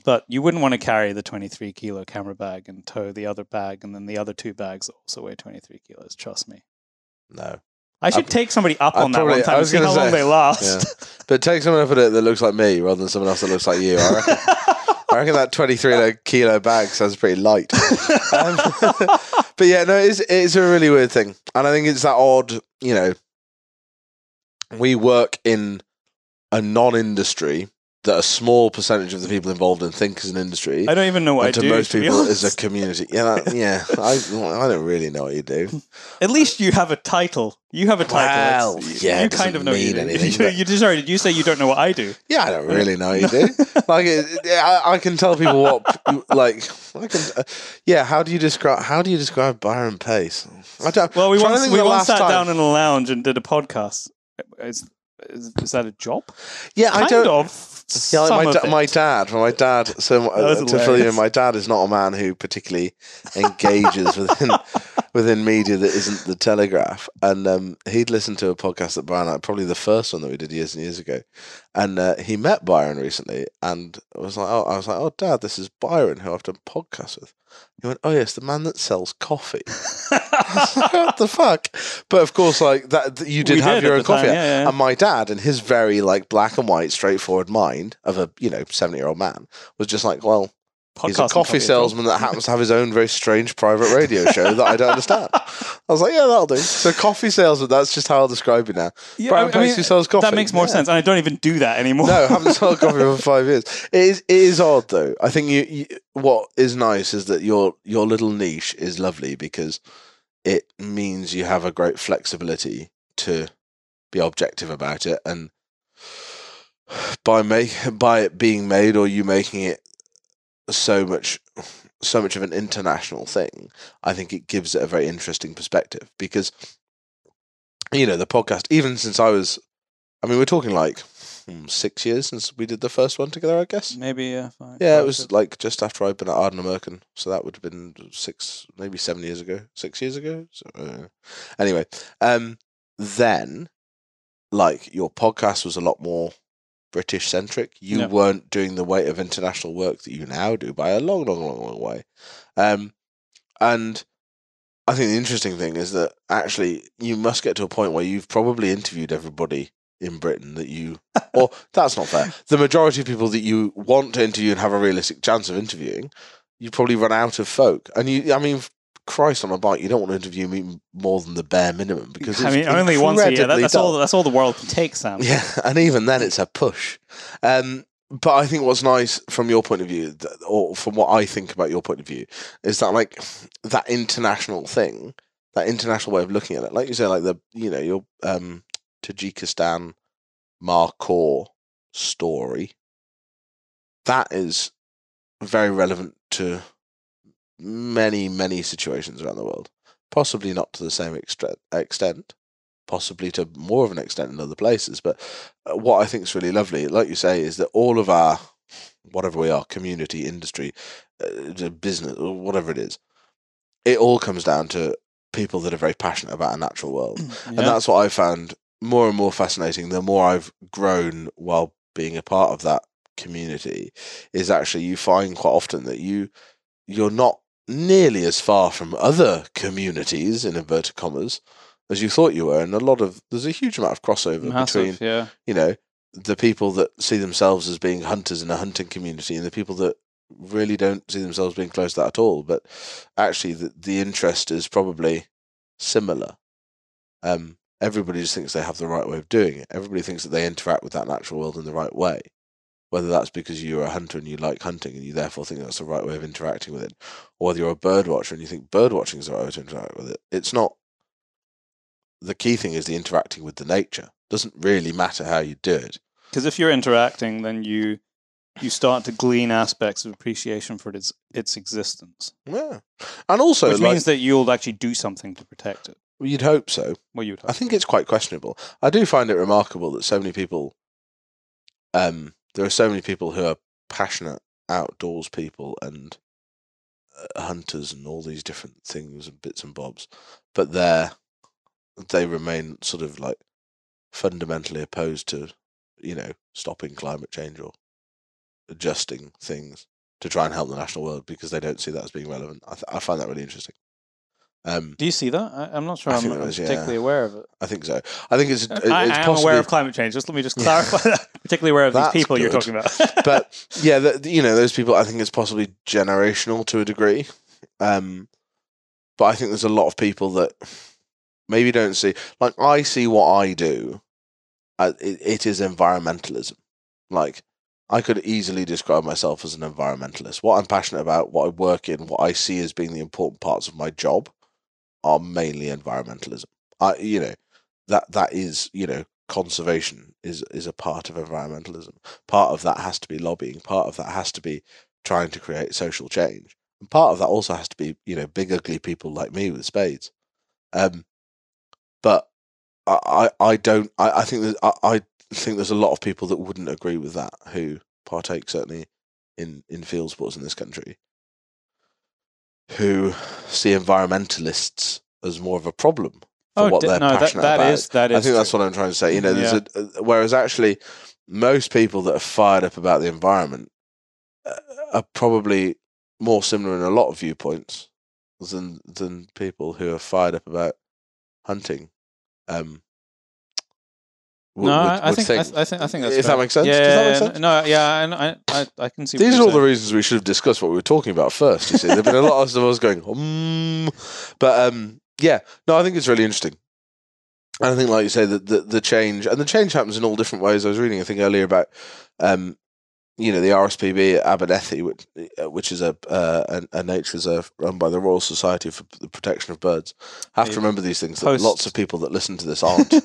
but you wouldn't want to carry the 23 kilo camera bag and tow the other bag, and then the other two bags also weigh 23 kilos. Trust me. no. I should I- take somebody up on that one time I and was see how gonna long say, they last. Yeah. But take someone up at it that looks like me rather than someone else that looks like you. I reckon, I reckon that 23 kilo bag sounds pretty light. Um, but yeah, no, it's, it's a really weird thing. And I think it's that odd, you know, we work in a non industry that a small percentage of the people involved in think is an industry. I don't even know what I to do. most to people is a community. Yeah, that, yeah. I, I don't really know what you do. At least you have a title. You have a title. Well, It's- yeah, you kind of know what you do. anything, You, you sorry. Did you say you don't know what I do? Yeah, I don't really know what you do. like, it- I, I can tell people what, like, I can. Uh, yeah, how do you describe? How do you describe Byron Pace? I don't. Well, we once we once sat time. down in a lounge and did a podcast. Is, is, is that a job? Yeah, I don't. of. Yeah, like my, da- my dad, my dad. So uh, to fill you in, my dad is not a man who particularly engages within within media that isn't the Telegraph. And um, he'd listened to a podcast that Byron, probably the first one that we did years and years ago, and uh, he met Byron recently, and was like, "Oh, I was like, oh, Dad, this is Byron who I've done podcasts with." He went, "Oh yes, the man that sells coffee." what the fuck? But of course, like that, you did We have did your own the time, coffee. yeah, yeah. And my dad, in his very like black and white, straightforward mind of a you know seventy year old man, was just like, well, he's a coffee salesman that happens to have his own very strange private radio show that I don't understand. I was like, yeah, that'll do. So coffee salesman. That's just how I'll describe it now. Yeah, Byron I- mean, sells coffee. That makes more Yeah. sense, and I don't even do that anymore. No, I haven't sold coffee for five years. It is, it is odd though. I think you, you, what is nice is that your your little niche is lovely because it means you have a great flexibility to be objective about it, and by make by it being made or you making it so much so much of an international thing, I think it gives it a very interesting perspective because you know the podcast even since I was I mean we're talking like hmm, six years since we did the first one together, I guess. Maybe yeah. Fine. Yeah, it was six. like just after I'd been at Arden American, so that would have been six, maybe seven years ago, six years ago. So, uh, anyway, um, then like your podcast was a lot more British centric. You Yeah. weren't doing the weight of international work that you now do by a long, long, long, long way. Um, and I think the interesting thing is that actually you must get to a point where you've probably interviewed everybody in Britain that you, or that's not fair. The majority of people that you want to interview and have a realistic chance of interviewing, you probably run out of folk. And you, I mean, Christ on a bike, you don't want to interview me more than the bare minimum because I mean, only once a year. That, that's dull. all. That's all the world can take, Sam. Yeah, and even then, it's a push. Um, but I think what's nice from your point of view, or from what I think about your point of view, is that like that international thing, that international way of looking at it. Like you say, like the you know your um, Tajikistan Markhor story, that is very relevant to many, many situations around the world. Possibly not to the same extent, possibly to more of an extent in other places. But uh, what I think is really lovely, like you say, is that all of our, whatever we are, community, industry, uh, business, whatever it is, it all comes down to people that are very passionate about a natural world. And that's what I found more and more fascinating the more I've grown while being a part of that community is actually you find quite often that you you're not nearly as far from other communities in inverted commas as you thought you were and a lot of there's a huge amount of crossover Massive, between yeah. you know the people that see themselves as being hunters in a hunting community and the people that really don't see themselves being close to that at all. But actually the, the interest is probably similar. Um everybody just thinks they have the right way of doing it. Everybody thinks that they interact with that natural world in the right way whether that's because you're a hunter and you like hunting and you therefore think that's the right way of interacting with it or whether you're a bird watcher and you think bird watching is the right way to interact with it it's not the key thing is the interacting with the nature It doesn't really matter how you do it Because if you're interacting, then you you start to glean aspects of appreciation for its its existence, Yeah, and also which like, means that you'll actually do something to protect it. you'd hope so. Well, you would. I think it's quite questionable. I do find it remarkable that so many people, um, there are so many people who are passionate outdoors people and uh, hunters and all these different things and bits and bobs, but they're they remain sort of like fundamentally opposed to, you know, stopping climate change or adjusting things to try and help the national world because they don't see that as being relevant. I, th- I find that really interesting. Um, Do you see that? I, I'm not sure. I I'm, think I'm yeah. particularly aware of it. I think so. I think it's, it's I, I am possibly aware of climate change. Just let me just Yeah. clarify that. Particularly aware of That's these people you're talking about. but yeah, the, you know, those people. I think it's possibly generational to a degree. Um, but I think there's a lot of people that maybe don't see. Like I see what I do. Uh, it, it is environmentalism. Like I could easily describe myself as an environmentalist. What I'm passionate about, what I work in, what I see as being the important parts of my job, are mainly environmentalism. I, you know, that that is, you know, conservation is is a part of environmentalism. Part of that has to be lobbying. Part of that has to be trying to create social change. And part of that also has to be, you know, big ugly people like me with spades. Um, but I, I, I don't. I, I think that I, I think there's a lot of people that wouldn't agree with that who partake certainly in in field sports in this country who see environmentalists as more of a problem for oh, what they're no, passionate that about. is that is. I think that's what I'm trying to say. You know, there's a, a whereas actually most people that are fired up about the environment uh, are probably more similar in a lot of viewpoints than than people who are fired up about hunting. Um, would- No, would- I, would think, I, th- I think I think that's if fair. that makes sense. Yeah, Does that make sense? No, yeah, I, I, I can see. These are all the reasons we should have discussed what we were talking about first. You see, there've been a lot of us going, um, but um, yeah, no, I think it's really interesting. And I think, like you say, that the, the change and the change happens in all different ways. I was reading a thing earlier about, um, you know, the RSPB at Abernethy, which, uh, which is a, uh, a a nature reserve run by the Royal Society for the Protection of Birds. I have to remember these things. That Post- lots of people that listen to this aren't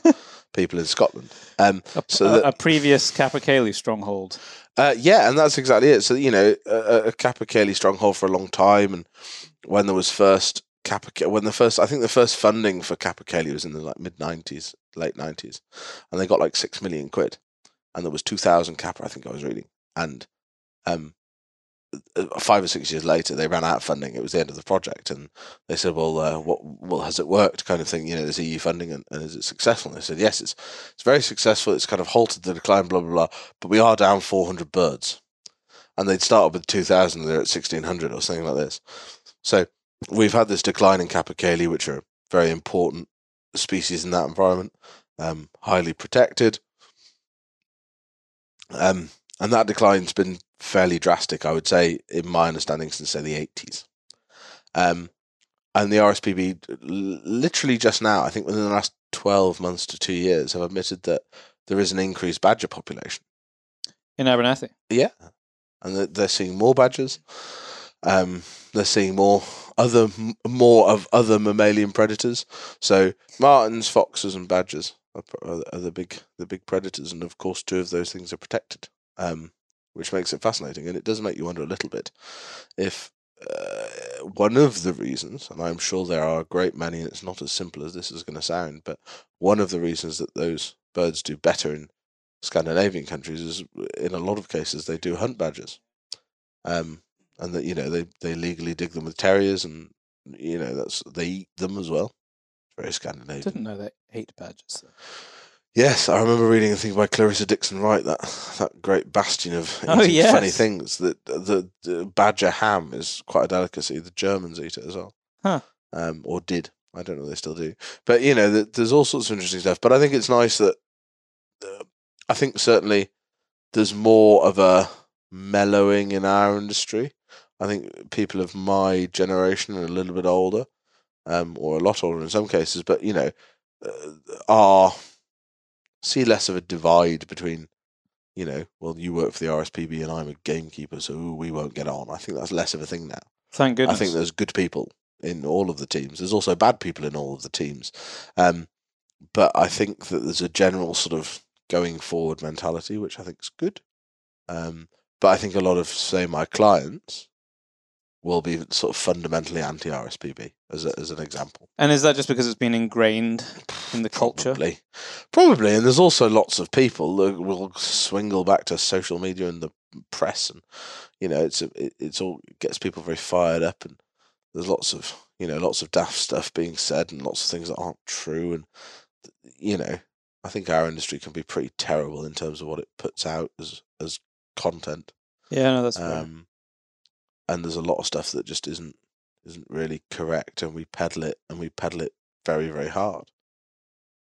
people in Scotland. Um, a, So that- a previous Capercaillie stronghold. uh, yeah, and that's exactly it. So you know, a, a Capercaillie stronghold for a long time, and when there was first Caperca- when the first, I think the first funding for Capercaillie was in the like mid nineties, late nineties, and they got like six million quid, and there was two thousand Capper, I think I was reading, and um, five or six years later they ran out of funding. It was the end of the project, and they said, "Well, uh, what? Well, has it worked?" Kind of thing. You know, there's EU funding, and, and is it successful? And they said, "Yes, it's it's very successful. It's kind of halted the decline, blah blah blah, but we are down 400 birds." And they'd started with 2,000, they're at 1,600 or something like this. So we've had this decline in Capercaillie, which are very important species in that environment, um, highly protected. Um, and that decline's been fairly drastic, I would say, in my understanding, since say the 80s. Um, and the RSPB, literally just now, I think within the last 12 months to two years, have admitted that there is an increased badger population. in Abernethy? Yeah, and they're, seeing more badgers. Um, they're seeing more other more of other mammalian predators. So martens, foxes, and badgers. are the big the big predators, and of course, two of those things are protected, um, which makes it fascinating. And it does make you wonder a little bit if uh, one of the reasons, and I'm sure there are a great many, and it's not as simple as this is going to sound, but one of the reasons that those birds do better in Scandinavian countries is, in a lot of cases, they do hunt badgers, um, and that you know they they legally dig them with terriers, and you know that's they eat them as well. Very Scandinavian. I didn't know they ate badgers. Though. Yes, I remember reading a thing by Clarissa Dickson Wright that that great bastion of Oh, eating funny things. That the, the badger ham is quite a delicacy. The Germans eat it as well, Huh. um, or did. I don't know. if They still do, but you know, th- there's all sorts of interesting stuff. But I think it's nice that uh, I think certainly there's more of a mellowing in our industry. I think people of my generation and a little bit older, um, or a lot older in some cases, but you know, uh, are see less of a divide between, you know, well, you work for the RSPB and I'm a gamekeeper, so ooh, we won't get on. I think that's less of a thing now. Thank goodness. I think there's good people in all of the teams. There's also bad people in all of the teams. Um, but I think that there's a general sort of going forward mentality, which I think is good. Um, but I think a lot of, say, my clients will be sort of fundamentally anti RSPB, as, a, as an example. And is that just because it's been ingrained in the culture? Probably. Probably. And there's also lots of people that will swingle back to social media and the press and you know, it's a, it, it's all it gets people very fired up and there's lots of you know, lots of daft stuff being said and lots of things that aren't true and you know, I think our industry can be pretty terrible in terms of what it puts out as as content. Yeah, no, that's. Um and there's a lot of stuff that just isn't isn't really correct and we peddle it and we peddle it very, very hard.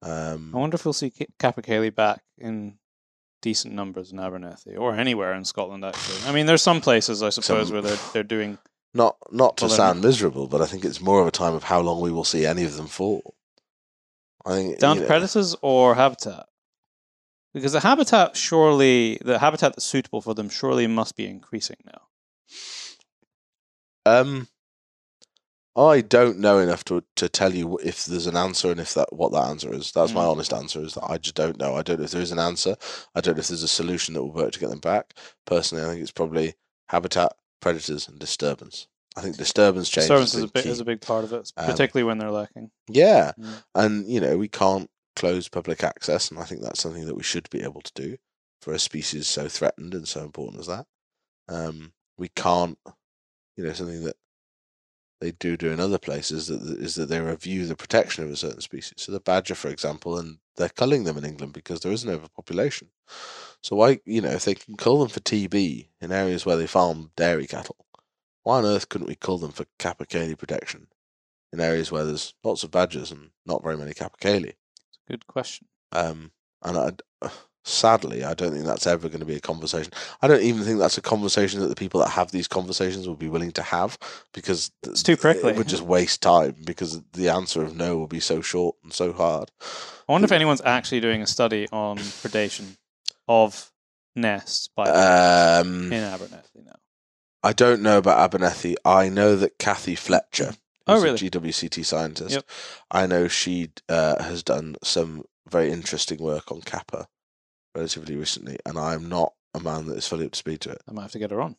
Um I wonder if we'll see Ca- Kappa back in decent numbers in Abernethy or anywhere in Scotland. Actually, I mean, there's some places I suppose Some- where they're they're doing. Not not to Well, sound miserable, but I think it's more of a time of how long we will see any of them fall. I think down to know, predators or habitat? Because the habitat surely, the habitat that's suitable for them surely must be increasing now. Um, I don't know enough to to tell you if there's an answer and if that what that answer is. That's my Mm. honest answer. Is that I just don't know. I don't know if there is an answer. I don't know if there's a solution that will work to get them back. Personally, I think it's probably habitat, predators, and disturbance. I think disturbance change Disturbance is, is a big is a big part of it, Um, particularly when they're lekking. Yeah. Mm. And, you know, we can't close public access. And I think that's something that we should be able to do for a species so threatened and so important as that. Um, we can't, you know, something that they do do in other places that is that they review the protection of a certain species. So the badger, for example, and they're culling them in England because there is an overpopulation. So why, you know, if they can cull them for TB in areas where they farm dairy cattle, why on earth couldn't we cull them for capercaillie protection in areas where there's lots of badgers and not very many capercaillie? It's a good question. Um, and I, sadly, I don't think that's ever going to be a conversation. I don't even think that's a conversation that the people that have these conversations will be willing to have because It's too prickly. It would just waste time because the answer of no will be so short and so hard. I wonder if anyone's actually doing a study on predation of nests by Um, in Abernethy now. I don't know about Abernethy. I know that Kathy Fletcher, Oh, really? a GWCT scientist, Yep. I know she uh, has done some very interesting work on Kappa relatively recently, and I'm not a man that is fully up to speed to it. I might have to get her on.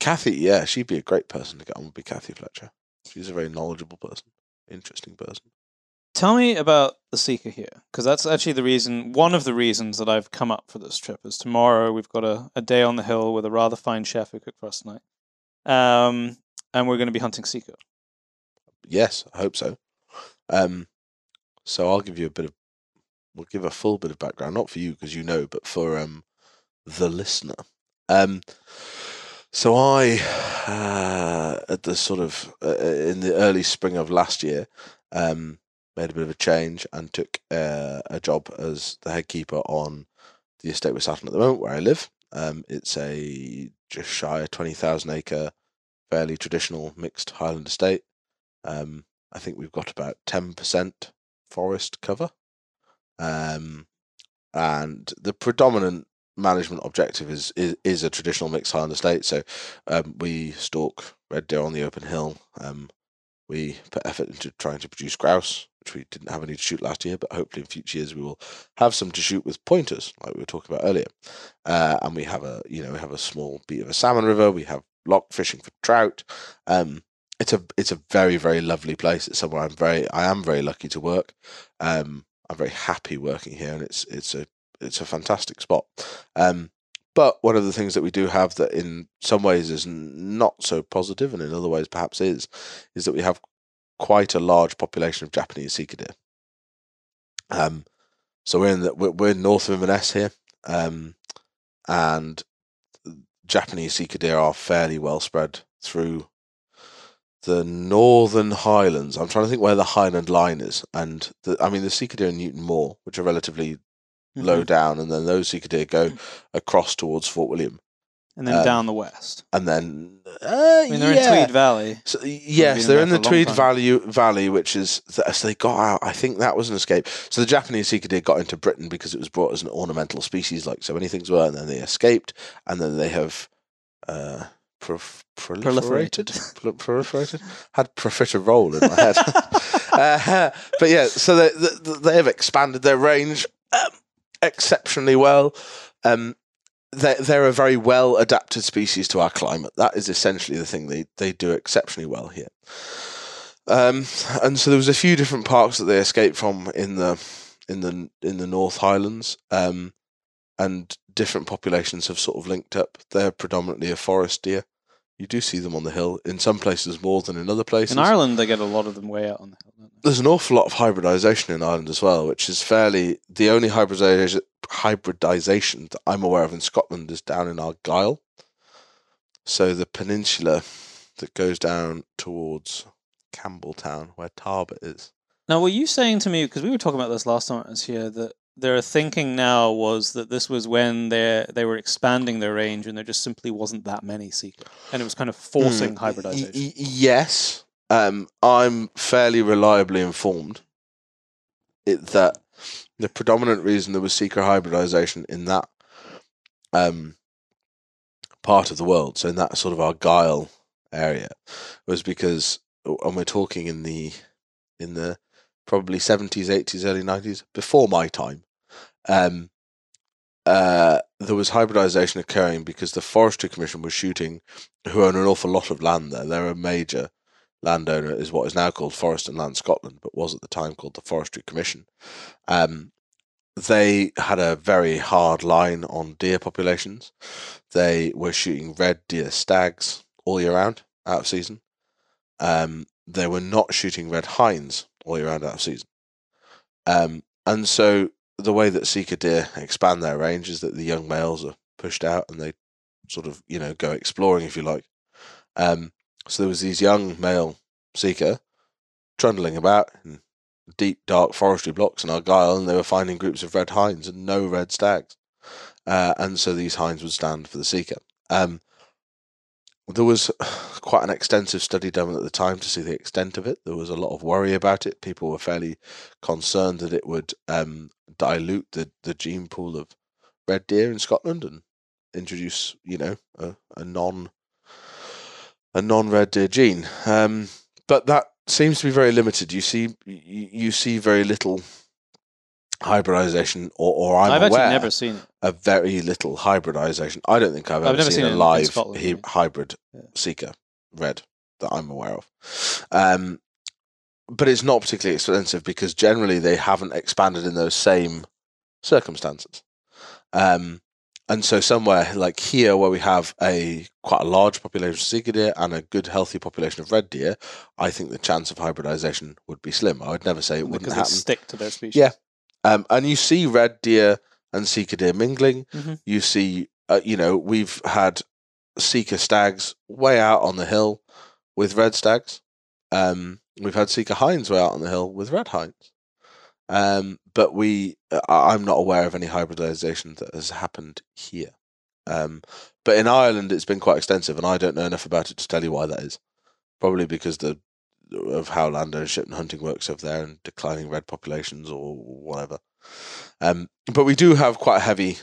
Kathy, yeah, she'd be a great person to get on. Would be Kathy Fletcher. She's a very knowledgeable person, interesting person. Tell me about the sika here, because that's actually the reason. One of the reasons that I've come up for this trip is tomorrow we've got a, a day on the hill with a rather fine chef who cooked for us tonight, um, and we're going to be hunting sika. Yes, I hope so. Um, so I'll give you a bit of, we'll give a full bit of background, not for you because you know, but for um, the listener. Um, so I, uh, at the sort of uh, in the early spring of last year, um, made a bit of a change and took uh, a job as the head keeper on the estate we're sat on at the moment, where I live. Um, it's a just shy of twenty thousand acre, fairly traditional mixed Highland estate. Um, I think we've got about ten percent forest cover, um, and the predominant management objective is is, is a traditional mixed Highland estate. So um, we stalk red deer on the open hill. Um, we put effort into trying to produce grouse which we didn't have any to shoot last year, but hopefully in future years we will have some to shoot with pointers, like we were talking about earlier. Uh, and we have a you know we have a small beat of a salmon river. We have lock fishing for trout. Um, it's a it's a very very lovely place. It's somewhere I'm very I am very lucky to work. Um, I'm very happy working here, and it's it's a it's a fantastic spot. Um, but one of the things that we do have that in some ways is not so positive, and in other ways perhaps is, is that we have quite a large population of Japanese deer. Um, so we're in the, we're, we're north of Inverness here, um, and Japanese deer are fairly well spread through the Northern Highlands. I'm trying to think where the Highland line is, and the, I mean the deer in Newtonmore, which are relatively Mm-hmm. low down, and then those sika deer go across towards Fort William, and then um, down the west. and then uh, I mean, they're yeah. in Tweed Valley. So, yes, they're in the for a long Tweed. Valley, Valley, which is so they got out. I think that was an escape. So the Japanese deer got into Britain because it was brought as an ornamental species, like so many things were, and then they escaped, and then they have uh, proliferated, Prol- proliferated, had profiterole in my head. uh, but yeah, so they, they, they have expanded their range um, exceptionally well. Um, they're, they're a very well adapted species to our climate. That is essentially the thing they, they do exceptionally well here. Um, and so there was a few different parks that they escaped from in the in the in the North Highlands, um, and different populations have sort of linked up. They're predominantly a forest deer. You do see them on the hill in some places more than in other places. In Ireland, they get a lot of them way out on the hill. Don't they? There's an awful lot of hybridization in Ireland as well, which is fairly the only hybridization hybridization that I'm aware of in Scotland is down in Argyll. So the peninsula that goes down towards Campbeltown, where Tarbert is. Now, were you saying to me because we were talking about this last time I was here that their thinking now was that this was when they they were expanding their range and there just simply wasn't that many sika, and it was kind of forcing Mm, hybridization. y- yes, um, I'm fairly reliably informed it, that the predominant reason there was sika hybridization in that um, part of the world, so in that sort of Argyll area, was because, and we're talking in the in the probably 70s, 80s, early 90s, before my time. Um, uh, there was hybridization occurring because the Forestry Commission was shooting, who own an awful lot of land there. They're a major landowner, is what is now called Forest and Land Scotland, but was at the time called the Forestry Commission. Um, they had a very hard line on deer populations. They were shooting red deer stags all year round out of season. Um, they were not shooting red hinds all year round out of season. Um, and so the way that Sika deer expand their range is that the young males are pushed out and they sort of, you know, go exploring, if you like. Um, so there was these young male Sika trundling about in deep, dark forestry blocks in Argyll, and they were finding groups of red hinds and no red stags. Uh, and so these hinds would stand for the Sika. Um, there was quite an extensive study done at the time to see the extent of it. There was a lot of worry about it. People were fairly concerned that it would um, dilute the, the gene pool of red deer in Scotland and introduce, you know, a, a non a non red deer gene. Um, but that seems to be very limited. You see, you, you see very little hybridization, or, or I'm I've aware actually never seen it. of very little hybridization. I don't think I've I've ever never seen, seen a it in- in live Scotland, hy- yeah. hybrid sika red that I'm aware of. Um, but it's not particularly expensive because generally they haven't expanded in those same circumstances. Um, and so somewhere like here, where we have a quite a large population of sika deer and a good healthy population of red deer, I think the chance of hybridization would be slim. I would never say it wouldn't because they happen. stick to their species. Yeah. Um, and you see red deer and sika deer mingling. Mhm. You see, uh, you know, we've had sika stags way out on the hill with red stags. Um, we've had sika hinds way out on the hill with red hinds. Um, but we, I- I'm not aware of any hybridization that has happened here. Um, but in Ireland, it's been quite extensive, and I don't know enough about it to tell you why that is. Probably because the of how land ownership and hunting works over there, and declining red populations or whatever. Um, but we do have quite a heavy,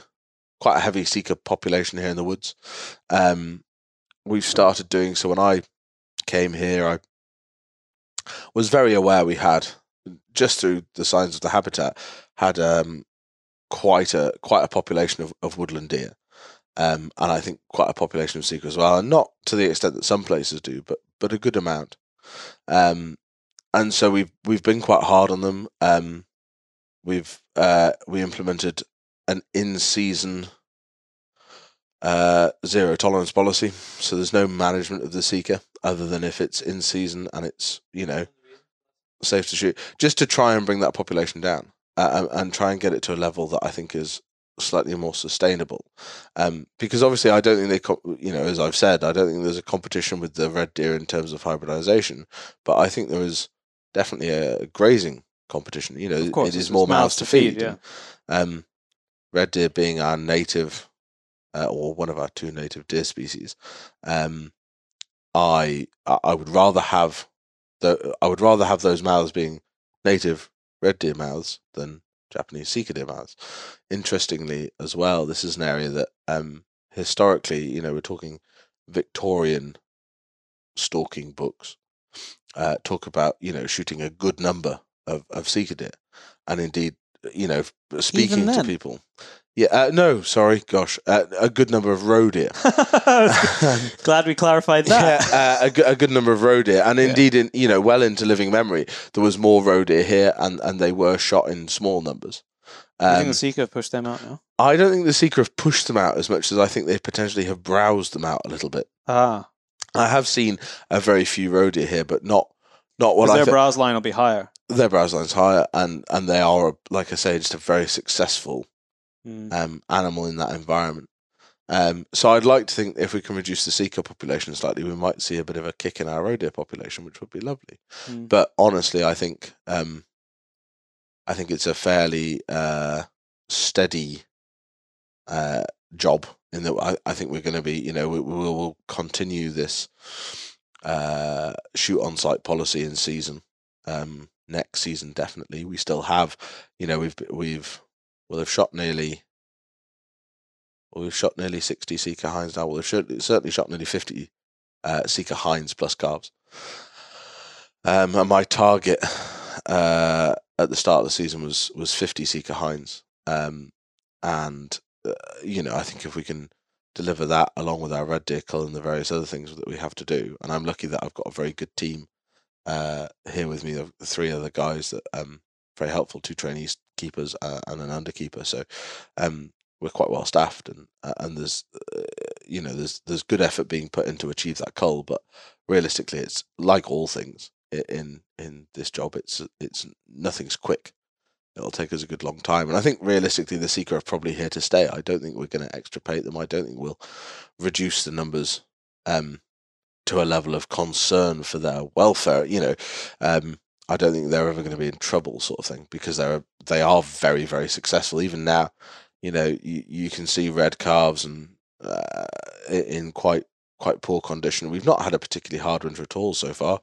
quite a heavy sika population here in the woods. Um, we've started doing so. When I came here, I was very aware we had just through the signs of the habitat, had um, quite a quite a population of, of woodland deer, um, and I think quite a population of sikas as well, and not to the extent that some places do, but but a good amount. Um, and so we've we've been quite hard on them. Um, we've uh, we implemented an in season uh, zero tolerance policy, so there's no management of the sika other than if it's in season and it's you know safe to shoot, just to try and bring that population down uh, and, and try and get it to a level that I think is slightly more sustainable. Um, because obviously, I don't think they, co- you know, as I've said, I don't think there's a competition with the red deer in terms of hybridization, but I think there is definitely a grazing competition. You know, course, it is more mouths to feed, feed. yeah. and, um, red deer being our native, uh, or one of our two native deer species, um, I I would rather have the I would rather have those mouths being native red deer mouths than Japanese deer mouths. Interestingly, as well, this is an area that um, historically, you know, we're talking Victorian stalking books uh, talk about you know shooting a good number of of sika deer, and indeed, you know, speaking to people. Yeah, uh, no, sorry, gosh, uh, a good number of roe deer. Glad we clarified that. Yeah, uh, a, good, number of roe deer, and indeed, in you know, well into living memory, there was more roe deer here, and, and they were shot in small numbers. I think Um, the Sika have pushed them out now. I don't think the Sika have pushed them out as much as I think they potentially have browsed them out a little bit. Ah, I have seen a very few roe deer here, but not not what I their think. browse line will be higher. their browse line's higher, and and they are, like I say, just a very successful Mm. um, animal in that environment. Um, so I'd like to think if we can reduce the Sika population slightly, we might see a bit of a kick in our roe deer population, which would be lovely. Mm. But honestly, I think um, I think it's a fairly uh, steady uh, job. In that, I, I think we're going to be, you know, we, we will continue this uh, shoot on sight policy in season um, next season. Definitely, we still have, you know, we've we've we'll have shot nearly. Well, we've shot nearly sixty Sika hinds now. Well, we've certainly shot nearly fifty uh, Sika hinds plus calves. Um, and my target uh, at the start of the season was was 50 Sika Hinds. Um, and, uh, you know, I think if we can deliver that along with our red deer cull and the various other things that we have to do, and I'm lucky that I've got a very good team uh, here with me, three other guys that um very helpful, two trainees keepers uh, and an underkeeper. So um, we're quite well staffed, and uh, and there's uh, you know there's there's good effort being put in to achieve that goal. but realistically, it's like all things in in this job. It's it's nothing's quick. It'll take us a good long time, and I think realistically, the Sika are probably here to stay. I don't think we're going to extirpate them. I don't think we'll reduce the numbers um, to a level of concern for their welfare. You know, um, I don't think they're ever going to be in trouble, sort of thing, because they're they are very very successful. Even now, you know, you, you can see red calves and uh, in quite quite poor condition. We've not had a particularly hard winter at all so far.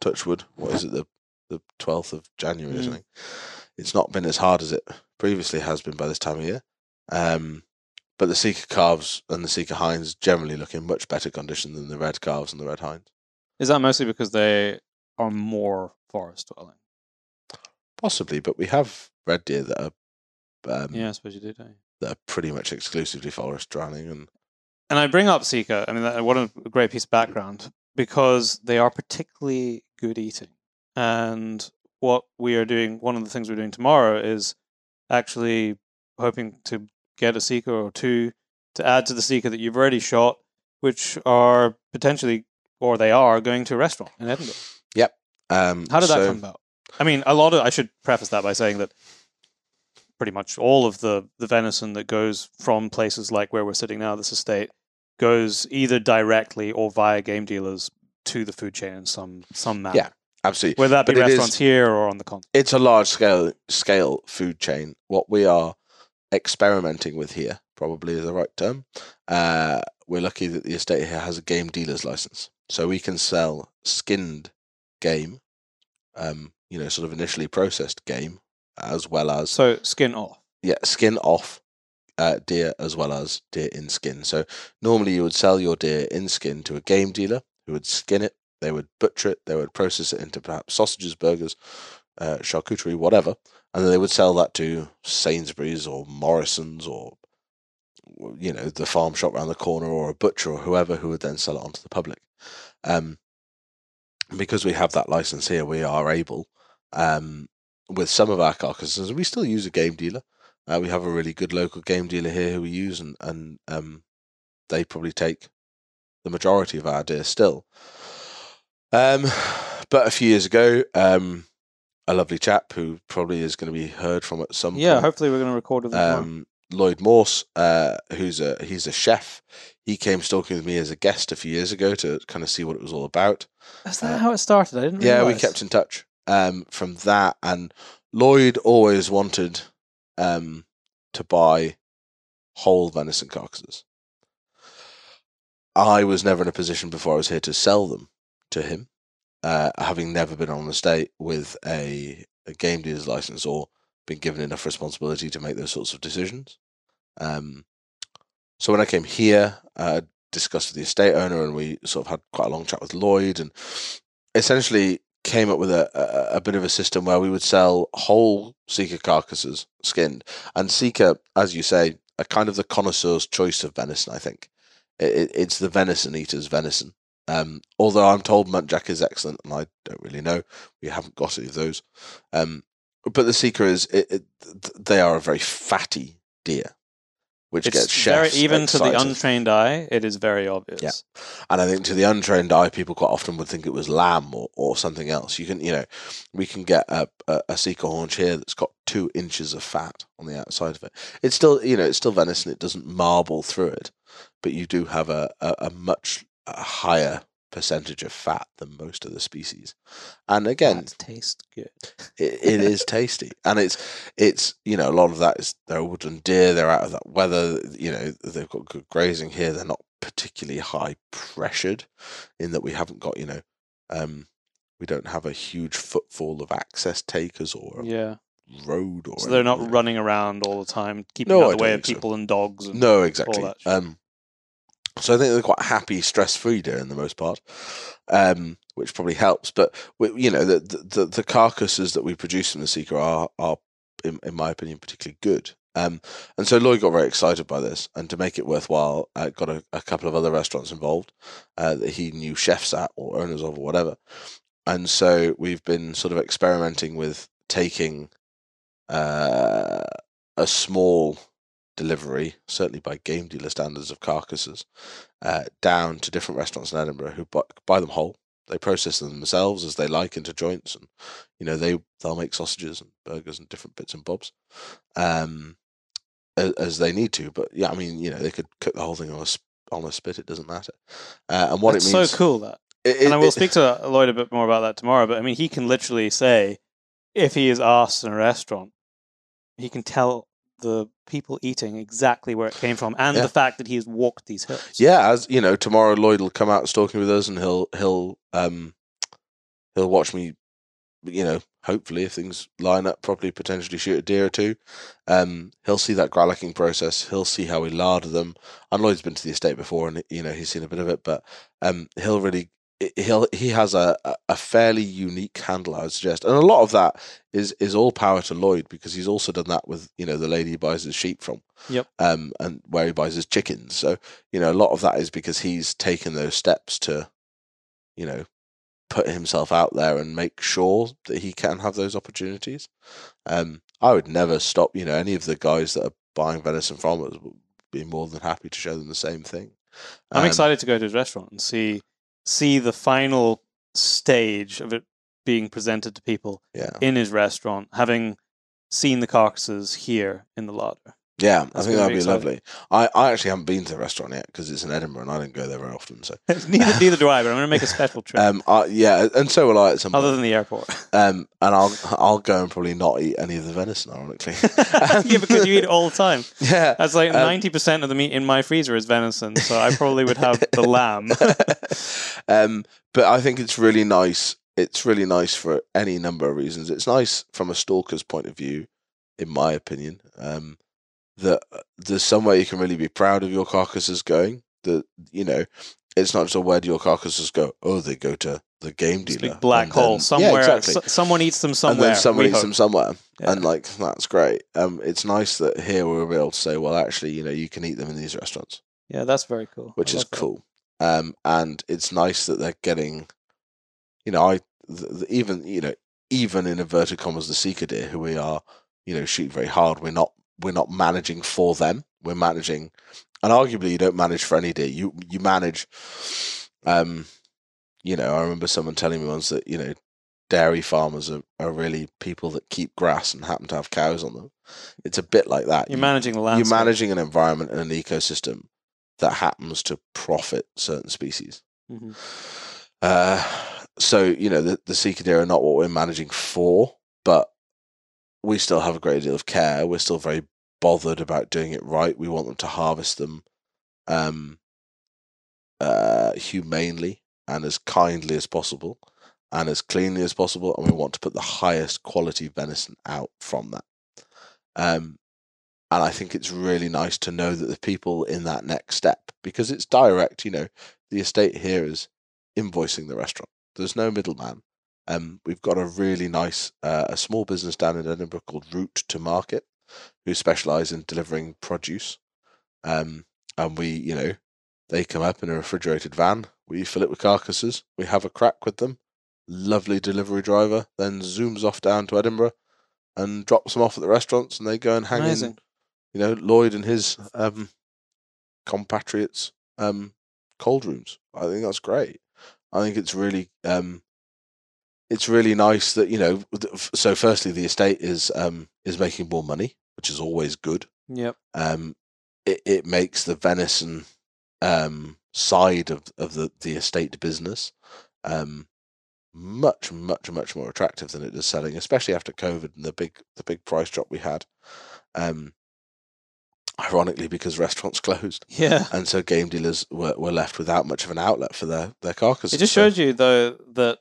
Touchwood. What is it? The the twelfth of January or Mm. something. It's not been as hard as it previously has been by this time of year. Um, but the Sika calves and the Sika hinds generally look in much better condition than the red calves and the red hinds. Is that mostly because they are more forest dwelling? Possibly, but we have red deer that are um, Yeah, I suppose you do, don't you? that are pretty much exclusively forest drowning and And I bring up Sika. I mean, that, what a great piece of background because they are particularly good eating. And what we are doing, one of the things we're doing tomorrow is actually hoping to get a Sika or two to add to the Sika that you've already shot, which are potentially, or they are, going to a restaurant in Edinburgh. um, How did that come about? I mean, a lot of, I should preface that by saying that pretty much all of the, the venison that goes from places like where we're sitting now, this estate, goes either directly or via game dealers to the food chain in some some manner. Yeah, Absolutely. Whether that be But it is- restaurants here or on the continent. it's a large scale scale food chain. What we are experimenting with here probably is the right term. Uh, we're lucky that the estate here has a game dealer's license, so we can sell skinned game, um, you know, sort of initially processed game, as well as So skin off. yeah, skin off uh, deer as well as deer in skin. So normally you would sell your deer in skin to a game dealer who would skin it. They would butcher it. They would process it into perhaps sausages, burgers, uh, charcuterie, whatever, and then they would sell that to Sainsbury's or Morrison's or you know the farm shop around the corner or a butcher or whoever who would then sell it on to the public. Um, because we have that license here, we are able um, with some of our carcasses. We still use a game dealer. Uh, we have a really good local game dealer here who we use, and and um, they probably take the majority of our deer still. Um, but a few years ago, um, a lovely chap who probably is going to be heard from at some Yeah, point. hopefully we're going to record with. Um, Lloyd Morse, uh, who's a he's a chef. He came stalking with me as a guest a few years ago to kind of see what it was all about. Is that how it started? I didn't. Yeah, we kept in touch um, from that, and Lloyd always wanted um, to buy whole venison carcasses. I was never in a position before I was here to sell them to him, uh, having never been on the state with a, a game dealer's license or been given enough responsibility to make those sorts of decisions. Um, so when I came here, uh, discussed with the estate owner, and we sort of had quite a long chat with Lloyd, and essentially came up with a, a, a bit of a system where we would sell whole Sika carcasses, skinned, and Sika, as you say, are kind of the connoisseur's choice of venison. I think it, it, it's the venison eater's venison. Um, although I'm told muntjac is excellent, and I don't really know. We haven't got any of those. Um, but the Sika is it, they are a very fatty deer, which It's gets very, chefs even to the untrained eye, it is very obvious. Yeah. And I think to the untrained eye, people quite often would think it was lamb or, or something else. You can, you know, we can get a, a, a sika haunch here that's got two inches of fat on the outside of it. It's still, you know, it's still venison. It doesn't marble through it, but you do have a, a, a much higher percentage of fat than most of the species. And again, That tastes good. it, it is tasty and it's it's you know a lot of that is they're woodland deer they're out of that weather you know they've got good grazing here they're not particularly high pressured in that we haven't got you know um we don't have a huge footfall of access takers or Yeah. road or So they're not running around all the time, keeping No, out the way of think so. people and dogs. And, no exactly um so I think they're quite happy, stress-free deer in the most part, um, which probably helps. But we, you know, the, the the carcasses that we produce from the Sika are are, in, in my opinion, particularly good. Um, and so Lloyd got very excited by this, and to make it worthwhile, uh, got a, a couple of other restaurants involved uh, that he knew chefs at or owners of or whatever. And so we've been sort of experimenting with taking uh, a small delivery, certainly by game dealer standards of carcasses, uh, down to different restaurants in Edinburgh who buy, buy them whole. They process them themselves as they like into joints, and you know they they'll make sausages and burgers and different bits and bobs, um, as, as they need to. But yeah, I mean, you know, they could cook the whole thing on a on a spit. It doesn't matter. Uh, and what That's it means, so cool that. it- and I will it- speak to Lloyd a bit more about that tomorrow. But I mean, he can literally say, if he is asked in a restaurant, he can tell the people eating exactly where it came from and Yeah. the fact that he has walked these hills. Yeah, as you know, tomorrow Lloyd will come out stalking with us, and he'll he'll um he'll watch me. You know, hopefully, if things line up properly, potentially shoot a deer or two. Um, he'll see that gralloching process. He'll see how we larder them. And Lloyd's been to the estate before, and you know he's seen a bit of it. But um, he'll really he'll he has a a- fairly unique handle, I would suggest, and a lot of that is is all power to Lloyd because he's also done that with you know the lady he buys his sheep from. Yep. Um, and where he buys his chickens. So you know, a lot of that is because he's taken those steps to, you know, put himself out there and make sure that he can have those opportunities. Um, I would never stop, you know, any of the guys that are buying venison from us would be more than happy to show them the same thing. I'm Um, excited to go to his restaurant and see see the final stage of it being presented to people Yeah, in his restaurant, having seen the carcasses here in the larder. Yeah, I think that'd be lovely. I, I actually haven't been to the restaurant yet because it's in Edinburgh and I don't go there very often. So, neither, neither do I, but I'm going to make a special trip. um, I, yeah, and so will I at some other point. than the airport. Um, and I'll I'll go and probably not eat any of the venison, ironically. yeah, because you eat it all the time. yeah, That's like Um, ninety percent of the meat in my freezer is venison, so I probably would have the lamb. um, but I think it's really nice. It's really nice for any number of reasons. It's nice from a stalker's point of view, in my opinion, um, that uh, there's somewhere you can really be proud of your carcasses going. That you know, it's not just a where do your carcasses go? Oh, they go to the game dealer. big black hole then- somewhere. Yeah, exactly. s- someone eats them somewhere. and then someone eats hope. them somewhere, Yeah. and like that's great. Um, it's nice that here we'll be able to say, well, actually, you know, you can eat them in these restaurants, Yeah, that's very cool. which I is love that. cool. Um, and it's nice that they're getting, you know, I the, the, even you know even in inverted commas the sika deer who we are, you know, shoot very hard. We're not we're not managing for them. We're managing, and arguably you don't manage for any day. You you manage. Um, you know, I remember someone telling me once that you know dairy farmers are, are really people that keep grass and happen to have cows on them. It's a bit like that. You're You- managing the landscape. you're managing an environment and an ecosystem that happens to profit certain species. Mhm. Uh, so you know the the sika deer are not what we're managing for, but we still have a great deal of care. We're still very bothered about doing it right. We want them to harvest them um, uh, humanely and as kindly as possible and as cleanly as possible, and we want to put the highest quality venison out from that. Um, and I think it's really nice to know that the people in that next step, because it's direct, you know, the estate here is invoicing the restaurant. There's no middleman. Um, we've got a really nice, uh, a small business down in Edinburgh called Route to Market, who specialise in delivering produce. Um, and we, you know, they come up in a refrigerated van. We fill it with carcasses. We have a crack with them. Lovely delivery driver then zooms off down to Edinburgh and drops them off at the restaurants, and they go and hang in you know, Lloyd and his um, compatriots um, cold rooms. I think that's great. I think it's really um, it's really nice that you know. So, firstly, the estate is um, is making more money, which is always good. Yep. Um, it it makes the venison um, side of of the the estate business um, much much much more attractive than it is selling, especially after COVID and the big the big price drop we had. Um, ironically, because restaurants closed, Yeah. and so game dealers were, were left without much of an outlet for their their carcasses. It just So- shows you, though, that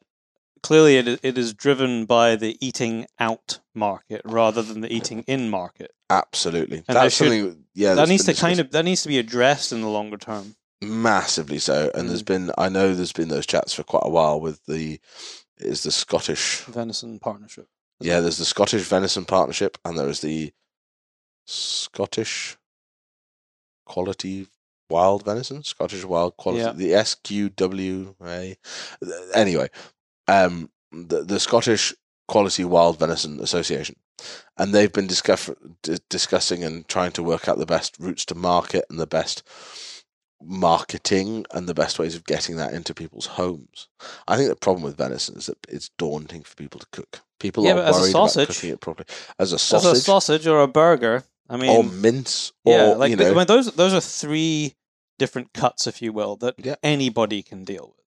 clearly it, it is driven by the eating out market rather than the eating in market. absolutely. And That's should- something. Yeah, that needs to been kind of that needs to be addressed in the longer term. massively so. And there's mm. been I know there's been those chats for quite a while with the is the Scottish Venison partnership. Yeah, there's the Scottish Venison Partnership, and there is the Scottish Quality Wild Venison, Scottish Wild Quality, Yeah. the SQWA. Anyway, um, the the Scottish Quality Wild Venison Association, and they've been discuss- di- discussing and trying to work out the best routes to market and the best marketing and the best ways of getting that into people's homes. I think the problem with venison is that it's daunting for people to cook. People Yeah, are but as a worried sausage- about cooking it properly. As a As sausage, a sausage or a burger, I mean, or mince, or yeah, like you the- know, I mean, those those are three different cuts, if you will, that Yeah. anybody can deal with.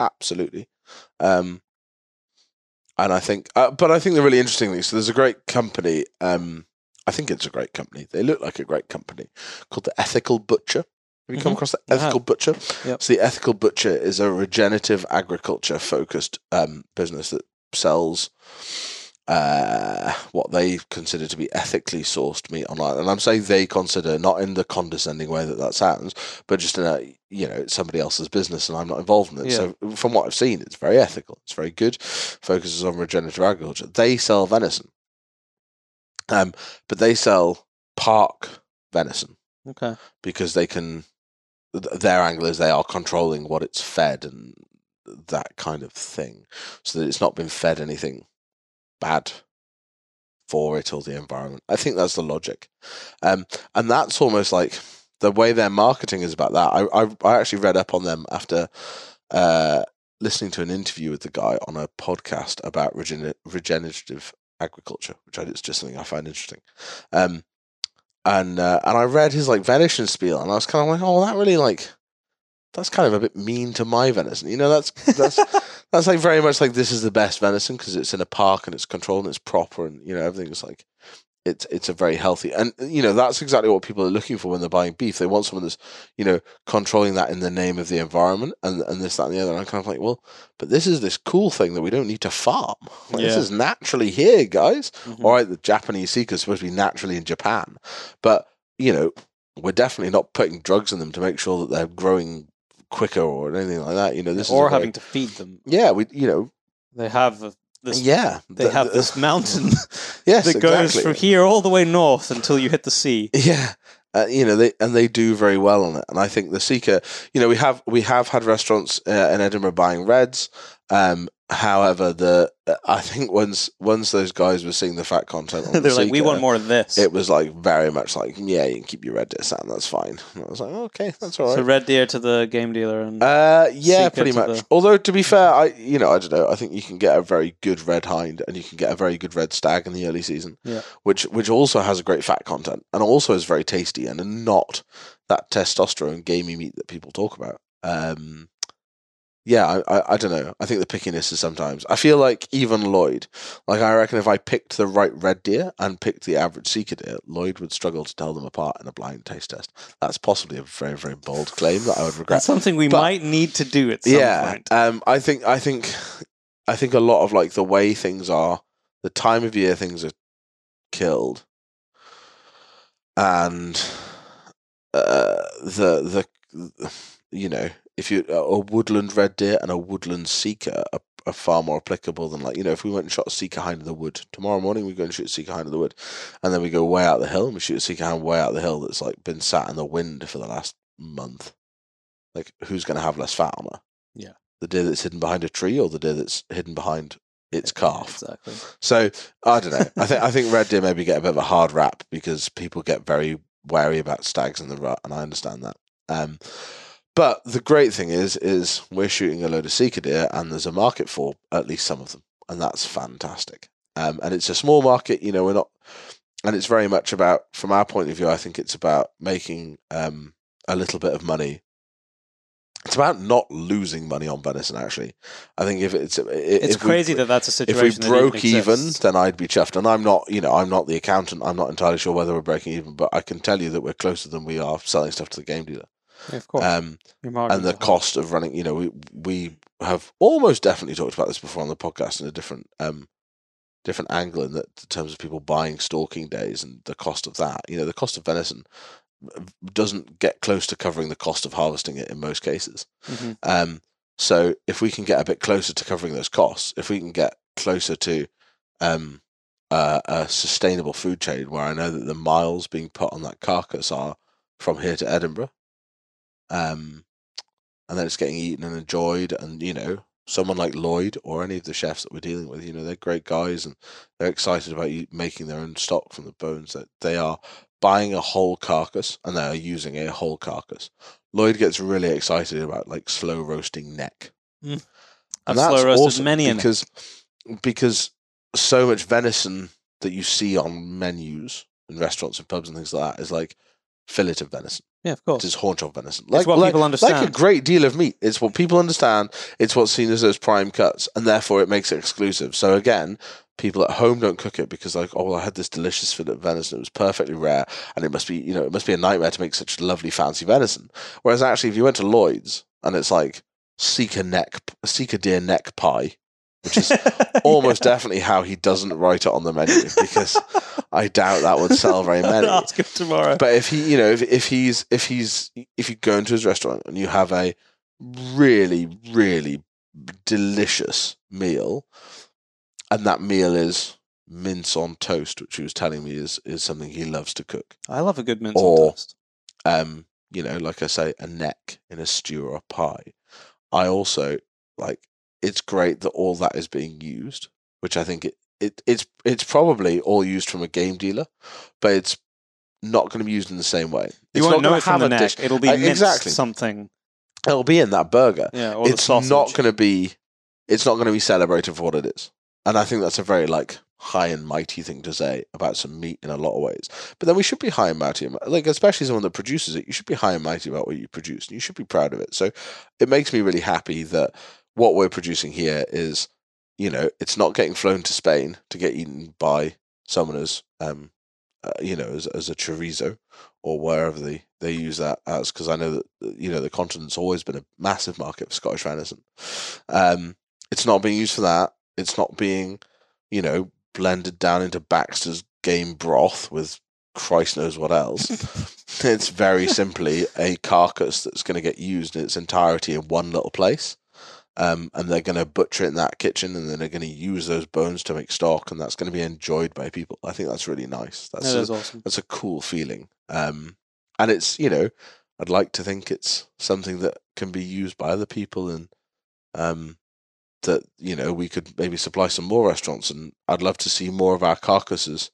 Absolutely. Um, and I think, uh, but I think the really interesting thing. So there's a great company. Um, I think it's a great company. They look like a great company called the Ethical Butcher. Have you come Mhm. across the. Ethical Butcher? Yep. So the Ethical Butcher is a regenerative agriculture focused um, business that sells uh, what they consider to be ethically sourced meat online. And I'm saying they consider not in the condescending way that that sounds, but just in a you know it's somebody else's business and I'm not involved in it. So from what I've seen, it's very ethical. It's very good. Focuses on regenerative agriculture. They sell venison, um, but they sell park venison Okay. because they can their angle is they are controlling what it's fed and that kind of thing so that it's not been fed anything bad for it or the environment. I think that's the logic. Um, and that's almost like the way their marketing is about that. I, I, I actually read up on them after uh, listening to an interview with the guy on a podcast about regen- regenerative agriculture which I, it's just something i find interesting. Um, and uh, and I read his like venison spiel, and I was kind of like, oh, that really like that's kind of a bit mean to my venison. You know, that's that's that's like very much like this is the best venison because it's in a park and it's controlled and it's proper and you know everything's like it's it's a very healthy and you know that's exactly what people are looking for when they're buying beef. They want someone that's you know controlling that in the name of the environment and and this that and the other. And I'm kind of like, well, but this is this cool thing that we don't need to farm. Like, This is naturally here, guys Mhm. all right, the Japanese sika is supposed to be naturally in Japan, but you know, we're definitely not putting drugs in them to make sure that they're growing quicker or anything like that. You know, this or having to feed them. yeah, we you know They have a, this. yeah They the- have the- this mountain yes that goes exactly. from here all the way north until you hit the sea. Yeah. Uh, you know they and they do very well on it, and I think the Sika. You know we have we have had restaurants uh, in Edinburgh buying reds. Um, however, the I think once once those guys were seeing the fat content, on They're like, we want more of this. It was like very much like, yeah, you can keep your red deer sound, that's fine. And I was like, okay, that's all right. So red deer to the game dealer and Uh, yeah, Sika pretty much. the- Although to be fair, I you know I don't know. I think you can get a very good red hind and you can get a very good red stag in the early season. Yeah. Which which also has a great fat content and also is very tasty and not that testosterone gamey meat that people talk about. Um, yeah, I, I I don't know. I think the pickiness is sometimes. I feel like even Lloyd, like I reckon if I picked the right red deer and picked the average sika deer, Lloyd would struggle to tell them apart in a blind taste test. That's possibly a very very bold claim that I would regret that's something we But- might need to do at some yeah point. um i think i think i think a lot of like the way things are the time of year things are killed and uh the the you know if you a woodland red deer and a woodland sika are, are far more applicable than like you know if we went and shot a sika hind in the wood tomorrow morning we go and shoot a sika hind in the wood and then we go way out the hill and we shoot a sika hind way out the hill that's like been sat in the wind for the last month like who's going to have less fat on her Yeah. the deer that's hidden behind a tree or the deer that's hidden behind its calf Exactly. so I don't know. I think I think red deer maybe get a bit of a hard rap because people get very wary about stags in the rut, and I understand that. Um, but the great thing is, is we're shooting a load of sika deer, and there's a market for at least some of them, and that's fantastic. Um, and it's a small market, you know. We're not, and it's very much about, from our point of view, I think it's about making um, a little bit of money. It's about not losing money on venison. Actually, I think if it's It's if we- crazy that that's a situation. if we broke even, then I'd be chuffed. And I'm not, you know, I'm not the accountant. I'm not entirely sure whether we're breaking even, but I can tell you that we're closer than we are selling stuff to the game dealer. Yeah, of course, Um, and the cost of running, you know, we we have almost definitely talked about this before on the podcast in a different um different angle in that in terms of people buying stalking days and the cost of that. You know, the cost of venison doesn't get close to covering the cost of harvesting it in most cases. Mhm. Um, so if we can get a bit closer to covering those costs, if we can get closer to um, uh, a sustainable food chain where I know that the miles being put on that carcass are from here to Edinburgh, um, and then it's getting eaten and enjoyed, and you know, someone like Lloyd or any of the chefs that we're dealing with, you know, they're great guys and they're excited about you making their own stock from the bones. That they are buying a whole carcass and they are using a whole carcass. Lloyd gets really excited about like slow roasting neck. Mm. And I've that's awesome many because because so much venison that you see on menus in restaurants and pubs and things like that is like fillet of venison. Yeah, of course. It is haunch of venison. It's what like, people understand. like a great deal of meat. It's what people understand. It's what's seen as those prime cuts, and therefore it makes it exclusive. So again, people at home don't cook it because like, oh well, I had this delicious fillet of venison. It was perfectly rare, and it must be you know it must be a nightmare to make such lovely fancy venison. Whereas actually, if you went to Lloyd's and it's like sika neck, sika deer neck pie, which is almost definitely how he doesn't write it on the menu because I doubt that would sell very many. Ask him tomorrow. But if he, you know, if, if he's if he's if you go into his restaurant and you have a really really delicious meal, and that meal is mince on toast, which he was telling me is is something he loves to cook. I love a good mince Or- on toast. Um, you know, like I say, a neck in a stew or a pie. I also like. It's great that all that is being used, which I think it, it it's it's probably all used from a game dealer, but it's not going to be used in the same way. You It's won't not know it from the neck. Dish. It'll be Uh, exactly. something. It'll be in that burger. Yeah, it's not going to be. It's not going to be celebrated for what it is, and I think that's a very like high and mighty thing to say about some meat in a lot of ways. But then we should be high and mighty, like especially someone that produces it. You should be high and mighty about what you produce, and you should be proud of it. So it makes me really happy that what we're producing here is, you know, it's not getting flown to Spain to get eaten by someone as, um, uh, you know, as as a chorizo or wherever they they use that as. Because I know that you know the continent's always been a massive market for Scottish venison. Um, it's not being used for that. It's not being, you know, blended down into Baxter's game broth with Christ knows what else. it's very simply a carcass that's going to get used in its entirety in one little place. Um, and they're going to butcher it in that kitchen, and then they're going to use those bones to make stock, and that's going to be enjoyed by people. I think that's really nice. That's That a- awesome. that's a cool feeling. Um, and it's you know, I'd like to think it's something that can be used by other people, and um, that you know we could maybe supply some more restaurants. And I'd love to see more of our carcasses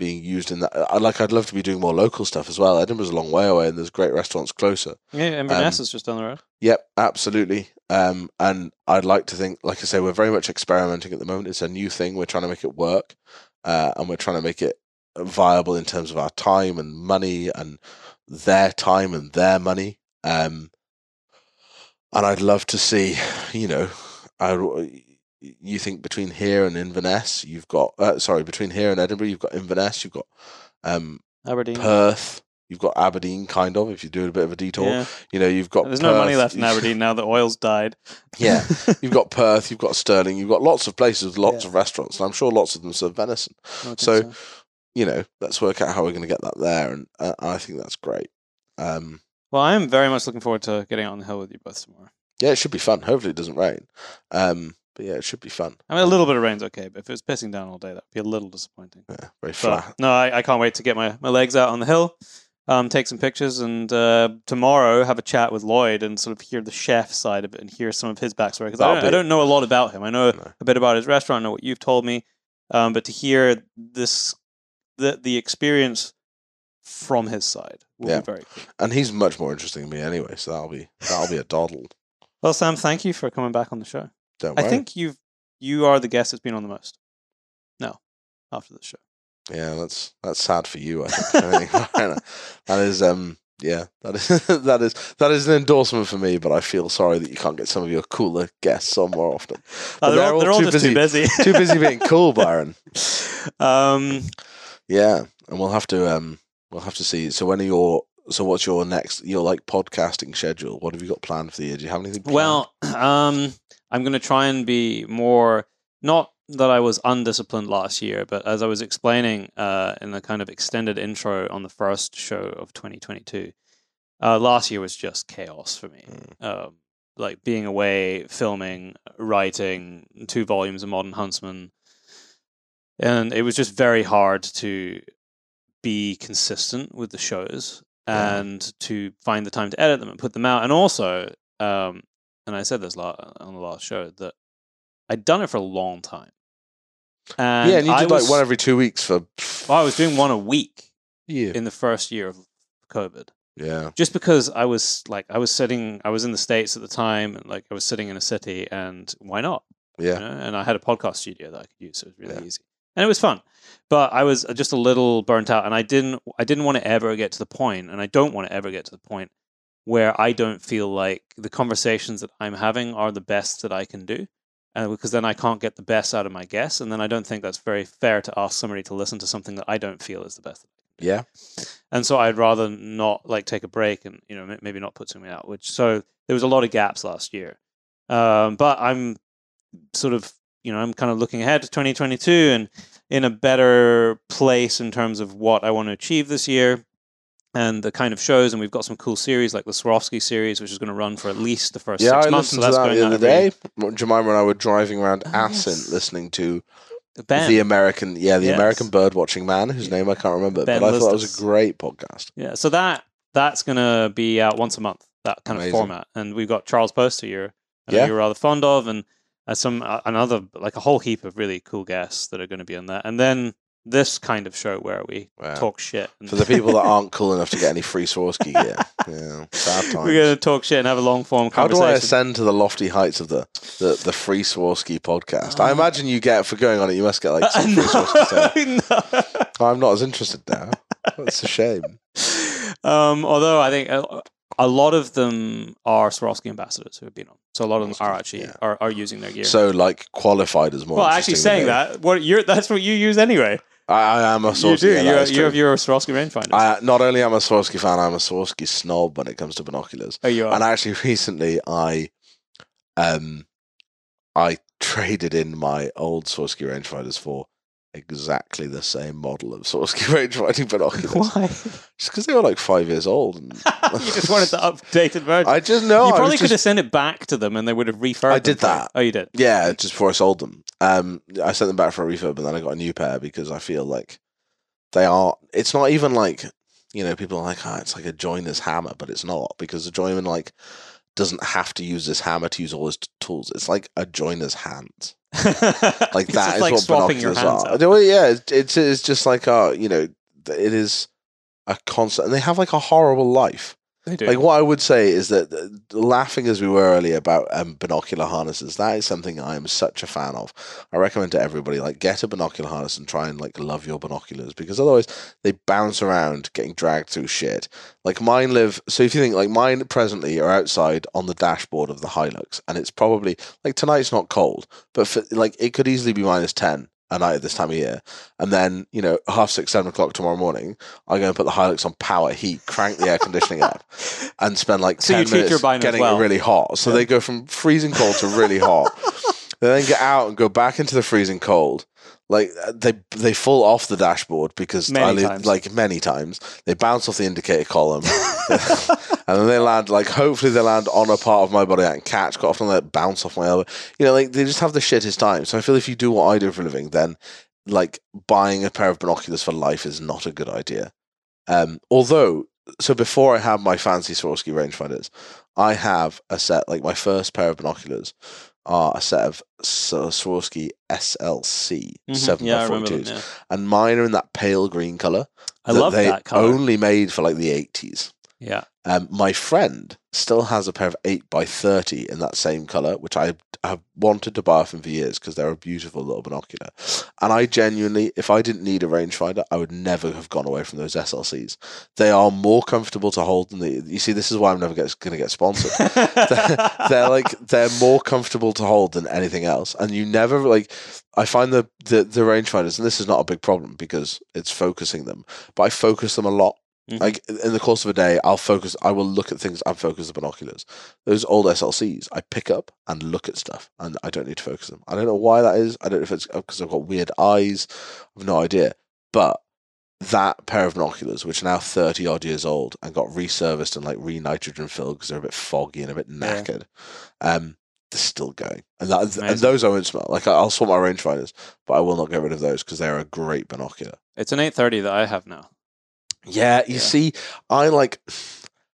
being used in that. I like. I'd love to be doing more local stuff as well. Edinburgh's a long way away, and there's great restaurants closer. Yeah, Inverness is just down the road. Yep, absolutely. Um, and I'd like to think, like I say, we're very much experimenting at the moment. It's a new thing. We're trying to make it work, uh, and we're trying to make it viable in terms of our time and money and their time and their money. Um, and I'd love to see, you know, I, you think between here and Inverness, you've got, uh, sorry, between here and Edinburgh, you've got Inverness, you've got um, Aberdeen. Perth, you've got Aberdeen, kind of, if you do a bit of a detour. Yeah. You know, you've got There's no money left in Aberdeen now that oil's died. Yeah. You've got Perth, you've got Stirling, you've got lots of places with lots Yeah. of restaurants, and I'm sure lots of them serve venison. Think So- You know, let's work out how we're going to get that there, and uh, I think that's great. Um, well, I am very much looking forward to getting out on the hill with you both tomorrow. yeah, it should be fun. Hopefully, it doesn't rain. Um, but yeah, it should be fun. I mean, a little bit of rain's okay, but if it was pissing down all day, that'd be a little disappointing. Yeah, very But flat. no, I, I can't wait to get my, my legs out on the hill, um, take some pictures, and uh, tomorrow have a chat with Lloyd and sort of hear the chef side of it and hear some of his backstory. Because I, I don't know a lot about him. I know No. a bit about his restaurant, I know what you've told me, um, but to hear this, the the experience from his side will Yeah. be very cool. And he's much more interesting than me anyway, so that'll be that'll be a doddle. Well, Sam, thank you for coming back on the show. Don't I think you've you are the guest that's been on the most. No, after the show. Yeah, that's that's sad for you. I think. I think that is um yeah that is that is that is an endorsement for me. But I feel sorry that you can't get some of your cooler guests on more often. But Uh, they're, all, they're all just too busy. too busy being cool, Byron. um, Yeah, and we'll have to um we'll have to see. So when are your so what's your next your like podcasting schedule? What have you got planned for the year? Do you have anything? Planned? well, um, I'm going to try and be more not that I was undisciplined last year, but as I was explaining uh, in the kind of extended intro on the first show of 2022, uh, last year was just chaos for me. Um, like being away, filming, writing two volumes of Modern Huntsman, and it was just very hard to be consistent with the shows Yeah. and to find the time to edit them and put them out. And also, um, and I said this on the last show that I'd done it for a long time. And yeah, and you did was, like one every two weeks for. well, I was doing one a week Yeah, in the first year of COVID yeah, just because I was like I was sitting I was in the states at the time and like I was sitting in a city and why not you yeah, know? and I had a podcast studio that I could use so it was really Yeah. easy and it was fun but I was just a little burnt out and I didn't I didn't want to ever get to the point and I don't want to ever get to the point where I don't feel like the conversations that I'm having are the best that I can do uh, because then I can't get the best out of my guests and then I don't think that's very fair to ask somebody to listen to something that I don't feel is the best yeah. and so I'd rather not like take a break and you know m- maybe not put something out. Which so there was a lot of gaps last year, um, but I'm sort of you know I'm kind of looking ahead to 2022 and in a better place in terms of what I want to achieve this year and the kind of shows. And we've got some cool series like the Swarovski series, which is going to run for at least the first Yeah, six I months. listened so to that going the other every- day. Jemima and I were driving around Oh, yes. listening to Ben. the American, yeah, the Yes. American bird watching man, whose Yeah. name I can't remember, Ben but I thought that was a great podcast. Yeah, so that that's gonna be out once a month. That kind Amazing. of format, and we've got Charles Post, who you're Yeah. you're rather fond of, and uh, some uh, another like a whole heap of really cool guests that are going to be on there, and then this kind of show where we Wow. talk shit. And For the people that aren't cool enough to get any free Swarovski gear, yeah, sad times. we're going to talk shit and have a long form How do. I ascend to the lofty heights of the, the, the free Swarovski podcast? I Um, imagine you get for going on it. You must get like some free Swarovski no, I'm not as interested now. That's a shame. um, although I think a, lot of them are Swarovski ambassadors who have been on, so a lot of them are actually Yeah. are, are using their gear. So like qualified as more. well, actually, saying that, what you're that's what you use anyway. I, I am a Swarovski. you do. yeah, you're, you have your Swarovski rangefinder. I, not only am I a Swarovski fan, I'm a Swarovski snob when it comes to binoculars. oh, you are. And actually, recently, I, um, I traded in my old Swarovski rangefinders for exactly the same model of Swarovski rangefinder binoculars. Why? Just because they were like five years old. And you just wanted the updated version. I just know. you probably could have sent it back to them, and they would have refurbed. I did that. Oh, you did. yeah, just before I sold them. Um, I sent them back for a refurb, and then I got a new pair because I feel like they are. It's not even like you know people are like, oh, it's like a joiner's hammer, but it's not because the joiner like doesn't have to use this hammer to use all his tools. It's like a joiner's hands. Like It's that like what binoculars are. Well, yeah, it's, it's it's just like uh, you know, it is a constant, and they have like a horrible life. Do. Like what I would say is that uh, laughing as we were earlier about um, binocular harnesses, that is something I am such a fan of. I recommend to everybody like get a binocular harness and try and like love your binoculars because otherwise they bounce around getting dragged through shit. Like mine live. So if you think like mine presently are outside on the dashboard of the Hilux, and it's probably like tonight's not cold, but for, like it could easily be minus ten a night at this time of year. And then, you know, half six, seven o'clock tomorrow morning, I go and put the Hilux on power heat, crank the air conditioning up, and spend like So 10 you minutes getting well. it really hot. So Yeah. they go from freezing cold to really hot. they then get out and go back into the freezing cold. Like uh, they they fall off the dashboard because Many I live, times. like many times they bounce off the indicator column, and then they land like hopefully they land on a part of my body I can catch. Quite often they bounce off my elbow. You know, like they just have the shittest time. So I feel if you do what I do for a living, then like buying a pair of binoculars for life is not a good idea. Um, although, so before I have my fancy Swarovski rangefinders, I have a set like my first pair of binoculars are a set of Swarovski SLC Mhm. seven Yeah, I by remember forty them. Yeah. and mine are in that pale green color. I love they that color. Only made for like the eighties. yeah. Um, my friend still has a pair of 8 by 30 in that same colour, which I have wanted to buy off him for years because they're a beautiful little binocular. And I genuinely, if I didn't need a rangefinder, I would never have gone away from those SLCs. They are more comfortable to hold than the. You see, this is why I'm never going to get sponsored. they're, they're like they're more comfortable to hold than anything else, and you never like. I find the, the the rangefinders, and this is not a big problem because it's focusing them, but I focus them a lot. Mhm. Like in the course of a day, I'll focus. I will look at things and focus the binoculars. Those old SLCs, I pick up and look at stuff, and I don't need to focus them. I don't know why that is. I don't know if it's because I've got weird eyes. I've no idea. But that pair of binoculars, which are now thirty odd years old and got reserviced and like re-nitrogen filled because they're a bit foggy and a bit Yeah. knackered, um, they're still going. And that and those I won't smell. Like I'll swap my rangefinders, but I will not get rid of those because they're a great binocular. It's an 830 that I have now. Yeah, you Yeah. see, I like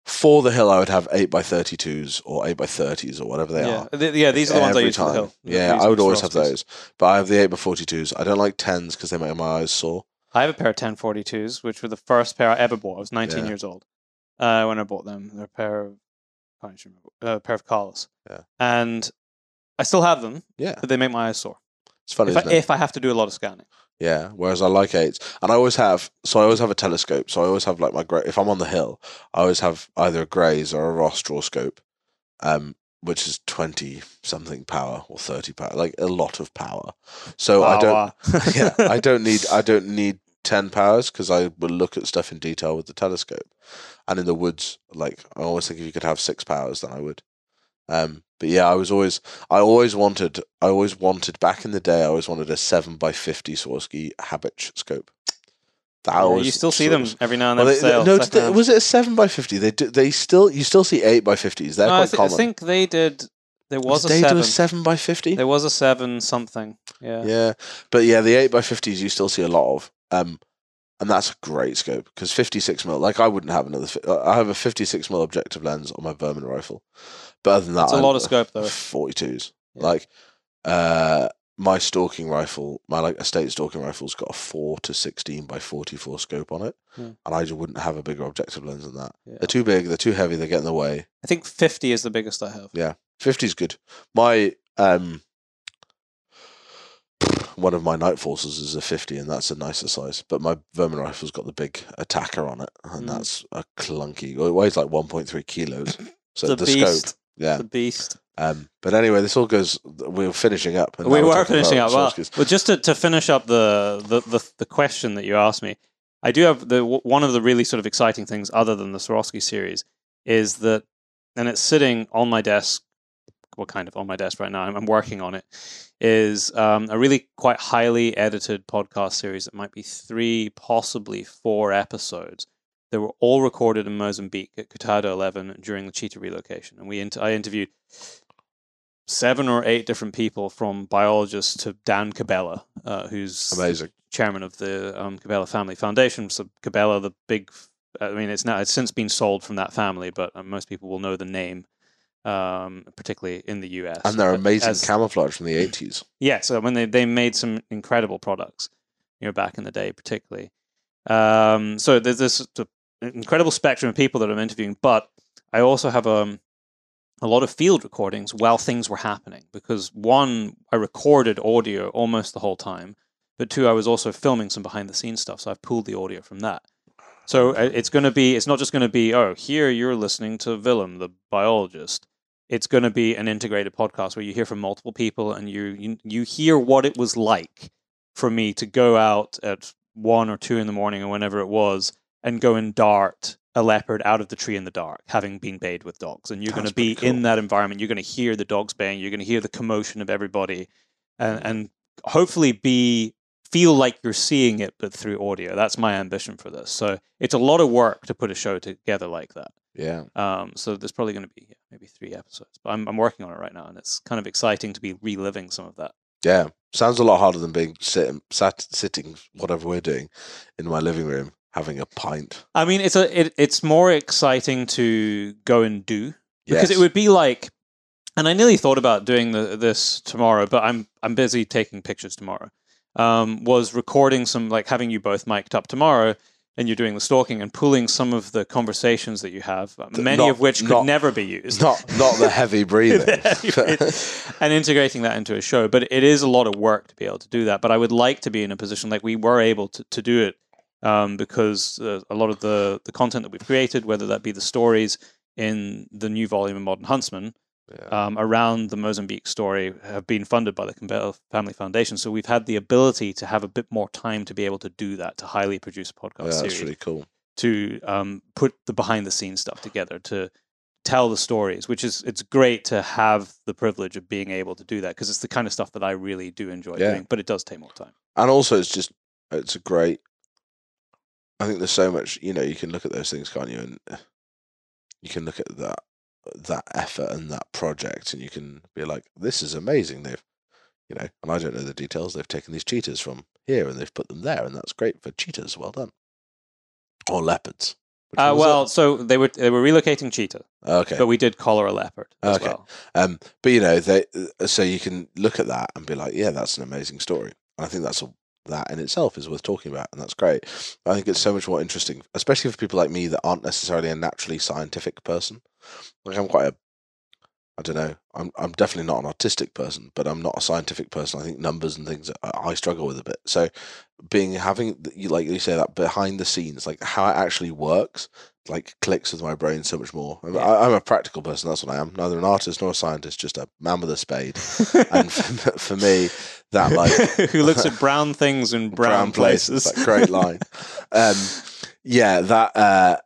for the hill, I would have eight by thirty twos or eight by thirties or whatever they yeah. are. Th- yeah, these are the ones I use for the hill. Yeah, These I would always have those, but I have the eight by forty twos. I don't like tens because they make my eyes sore. I have a pair of 1042s, which were the first pair I ever bought. I was 19 Yeah. years old uh, when I bought them. They're a pair of, I can't remember, uh, a pair of Kahles. Yeah. And I still have them, Yeah, but they make my eyes sore. it's funny, If I, it? if I have to do a lot of scanning. Yeah, whereas I like eights, and I always have. So I always have a telescope. So I always have like my gra- if I'm on the hill, I always have either a Grays or a Ross draw scope, um, which is twenty something power or thirty power, like a lot of power. So I don't. Yeah, I don't need I don't need ten powers because I will look at stuff in detail with the telescope. And in the woods, like I always think if you could have six powers, then I would. Um, but yeah, I was always I always wanted I always wanted back in the day I always wanted a seven by fifty Swarovski Habicht scope. That Yeah, was you still see them every now and Well, then. they- sale, no, they- was it a seven by fifty? They do, they still you still see eight by fifties. They're No, I, quite thi- I think they did. There was Did a they seven. do a seven by fifty? There was a seven something. Yeah. Yeah, but yeah, the eight by fifties you still see a lot of, um, and that's a great scope because fifty six mil. Like I wouldn't have another. uh, I have a fifty six mil objective lens on my Vermin rifle, but other than that, It's a lot of scope though. Forty twos, Yeah. like, uh, my stalking rifle, my like estate stalking rifle's got a four to sixteen by forty four scope on it, Hmm. and I just wouldn't have a bigger objective lens than that. Yeah. They're too big. They're too heavy. They get in the way. I think 50 is the biggest I have. 50's good. My um one of my Nightforces is a 50 and that's a nicer size but my vermin rifle's got the big attacker on it and Mm. that's a clunky it weighs like 1.3 kilos so the the, scope yeah The beast. um but anyway this all goes we're finishing up and we we're were finishing up. Well, well, just to, to finish up the, the, the, the question that you asked me, I do have the one of the really sort of exciting things, other than the Swarovski series, is that, and it's sitting on my desk well, kind of on my desk right now. I'm, I'm working on it. Is um, a really quite highly edited podcast series that might be three, possibly four episodes. They were all recorded in Mozambique at Coutada 11 during the cheetah relocation, and we I interviewed seven or eight different people from biologists to Dan Cabela, uh, who's Amazing. chairman of the um, Cabela Family Foundation. So Cabela, the big, I mean, it's now it's since been sold from that family, but uh, most people will know the name, um, particularly in the U.S. And they're amazing as- camouflage from the 80s. yeah, so when they they made some incredible products, you know, back in the day, particularly. Um, so there's this incredible spectrum of people that I'm interviewing, but I also have um, a lot of field recordings while things were happening because one, I recorded audio almost the whole time, but two, I was also filming some behind the scenes stuff, so I've pulled the audio from that. So uh, it's going to be, it's not just going to be, oh, here you're listening to Willem, the biologist. It's going to be an integrated podcast where you hear from multiple people and you, you you hear what it was like for me to go out at one or two in the morning or whenever it was and go and dart a leopard out of the tree in the dark, having been bayed with dogs. And you're going to be pretty in that environment. You're going to hear the dogs baying. You're going to hear the commotion of everybody, and, and hopefully be feel like you're seeing it, but through audio. That's my ambition for this. So it's a lot of work to put a show together like that. Yeah. Um, so there's probably going to be yeah, maybe three episodes, but I'm I'm working on it right now, and it's kind of exciting to be reliving some of that. Yeah. Sounds a lot harder than being sit, sat, sitting, whatever we're doing, in my living room having a pint. I mean, it's a it, it's more exciting to go and do because Yes. it would be like, and I nearly thought about doing the, this tomorrow, but I'm I'm busy taking pictures tomorrow. Um, was recording some like having you both mic'd up tomorrow, and you're doing the stalking and pulling some of the conversations that you have, uh, many not- of which could not- never be used. Not not the heavy breathing. and integrating that into a show. But it is a lot of work to be able to do that. But I would like to be in a position like we were able to, to do it um, because uh, a lot of the, the content that we've created, whether that be the stories in the new volume of Modern Huntsman Yeah. um, around the Mozambique story, have been funded by the Cabela Family Foundation. So we've had the ability to have a bit more time to be able to do that, to highly produce a podcast Yeah, that's series really cool. to um, put the behind the scenes stuff together to tell the stories which is it's great to have the privilege of being able to do that because it's the kind of stuff that i really do enjoy Yeah. doing but it does take more time and also it's just it's a great i think there's so much you know you can look at those things can't you? And uh, you can look at that that effort and that project and you can be like this is amazing. They've you know and i don't know the details. They've taken these cheetahs from here and they've put them there and that's great for cheetahs. Well done. Or leopards uh, well so they were they were relocating cheetah okay. but we did collar a leopard as Okay. well. Um, but you know, they uh, so you can look at that and be like, yeah, that's an amazing story. And I think that's a, that in itself is worth talking about, and that's great. I think it's so much more interesting, especially for people like me that aren't necessarily a naturally scientific person. Like I'm quite a, I don't know, I'm I'm definitely not an artistic person, but I'm not a scientific person. I think numbers and things I, I struggle with a bit. So being having you like you say that behind the scenes, like how it actually works, like clicks with my brain so much more. I'm, I, I'm a practical person. That's what I am. Neither an artist nor a scientist, just a man with a spade. And for, for me, that like who looks at brown things in brown, places That great line. um, yeah, that uh,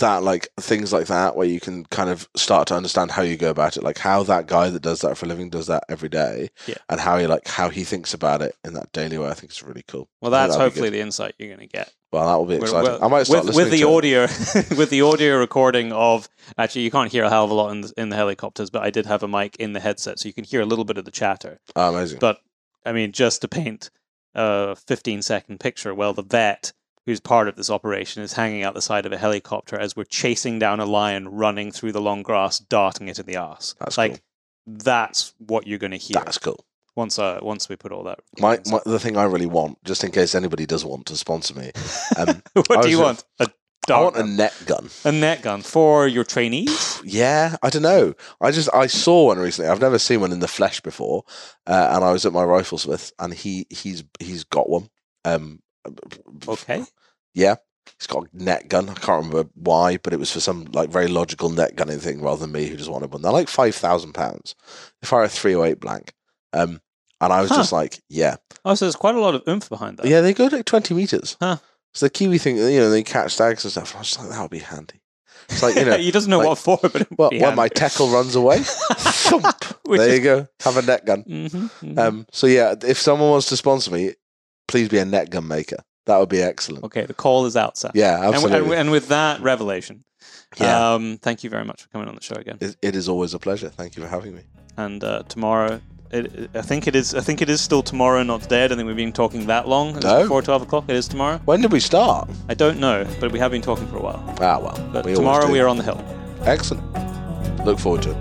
that like things like that where you can kind of start to understand how you go about it, like how that guy that does that for a living does that every day, Yeah. and how he like how he thinks about it in that daily way. I think it's really cool. well that's hopefully the insight you're going to get well, that will be We're- exciting. well, I might start with, with the audio with the audio recording of actually you can't hear a hell of a lot in the, in the helicopters but i did have a mic in the headset so you can hear a little bit of the chatter Oh, amazing. but i mean just to paint a 15 second picture well the vet who's part of this operation is hanging out the side of a helicopter as we're chasing down a lion running through the long grass darting it in the ass That's like cool. that's what you're going to hear That's cool. once uh, once we put all that My, my the thing I really want, just in case anybody does want to sponsor me, um, what do you want a I want a net gun. a net gun for your trainees Yeah, I don't know. I just I saw one recently. I've never seen one in the flesh before, uh, and I was at my riflesmith, and he he's he's got one. Um, okay yeah, he's got a net gun. I can't remember why, but it was for some like very logical net gunning thing rather than me who just wanted one. They're like five thousand pounds. They fire a three oh eight blank. Um, and I was Huh. just like, yeah, Oh, so there's quite a lot of oomph behind that. yeah, they go like twenty meters. Huh. So the Kiwi thing, you know, they catch stags and stuff. I was just like, that would be handy. It's like you know, he doesn't know like- what for, but well, when my teckel runs away, thump. There is- you go. Have a net gun. hmm Um, so yeah, if someone wants to sponsor me, please be a net gun maker. That would be excellent. okay, the call is out, sir. Yeah, And, absolutely. and, and with that revelation, yeah, um, thank you very much for coming on the show again. it, it is always a pleasure. Thank you for having me. And uh, tomorrow, it, I think it is. I think it is still tomorrow, not today. I don't think we've been talking that long. It's No. before twelve o'clock. It is tomorrow. When did we start? I don't know, but we have been talking for a while. Ah, well, But we tomorrow we are on the hill. excellent. Look forward to it.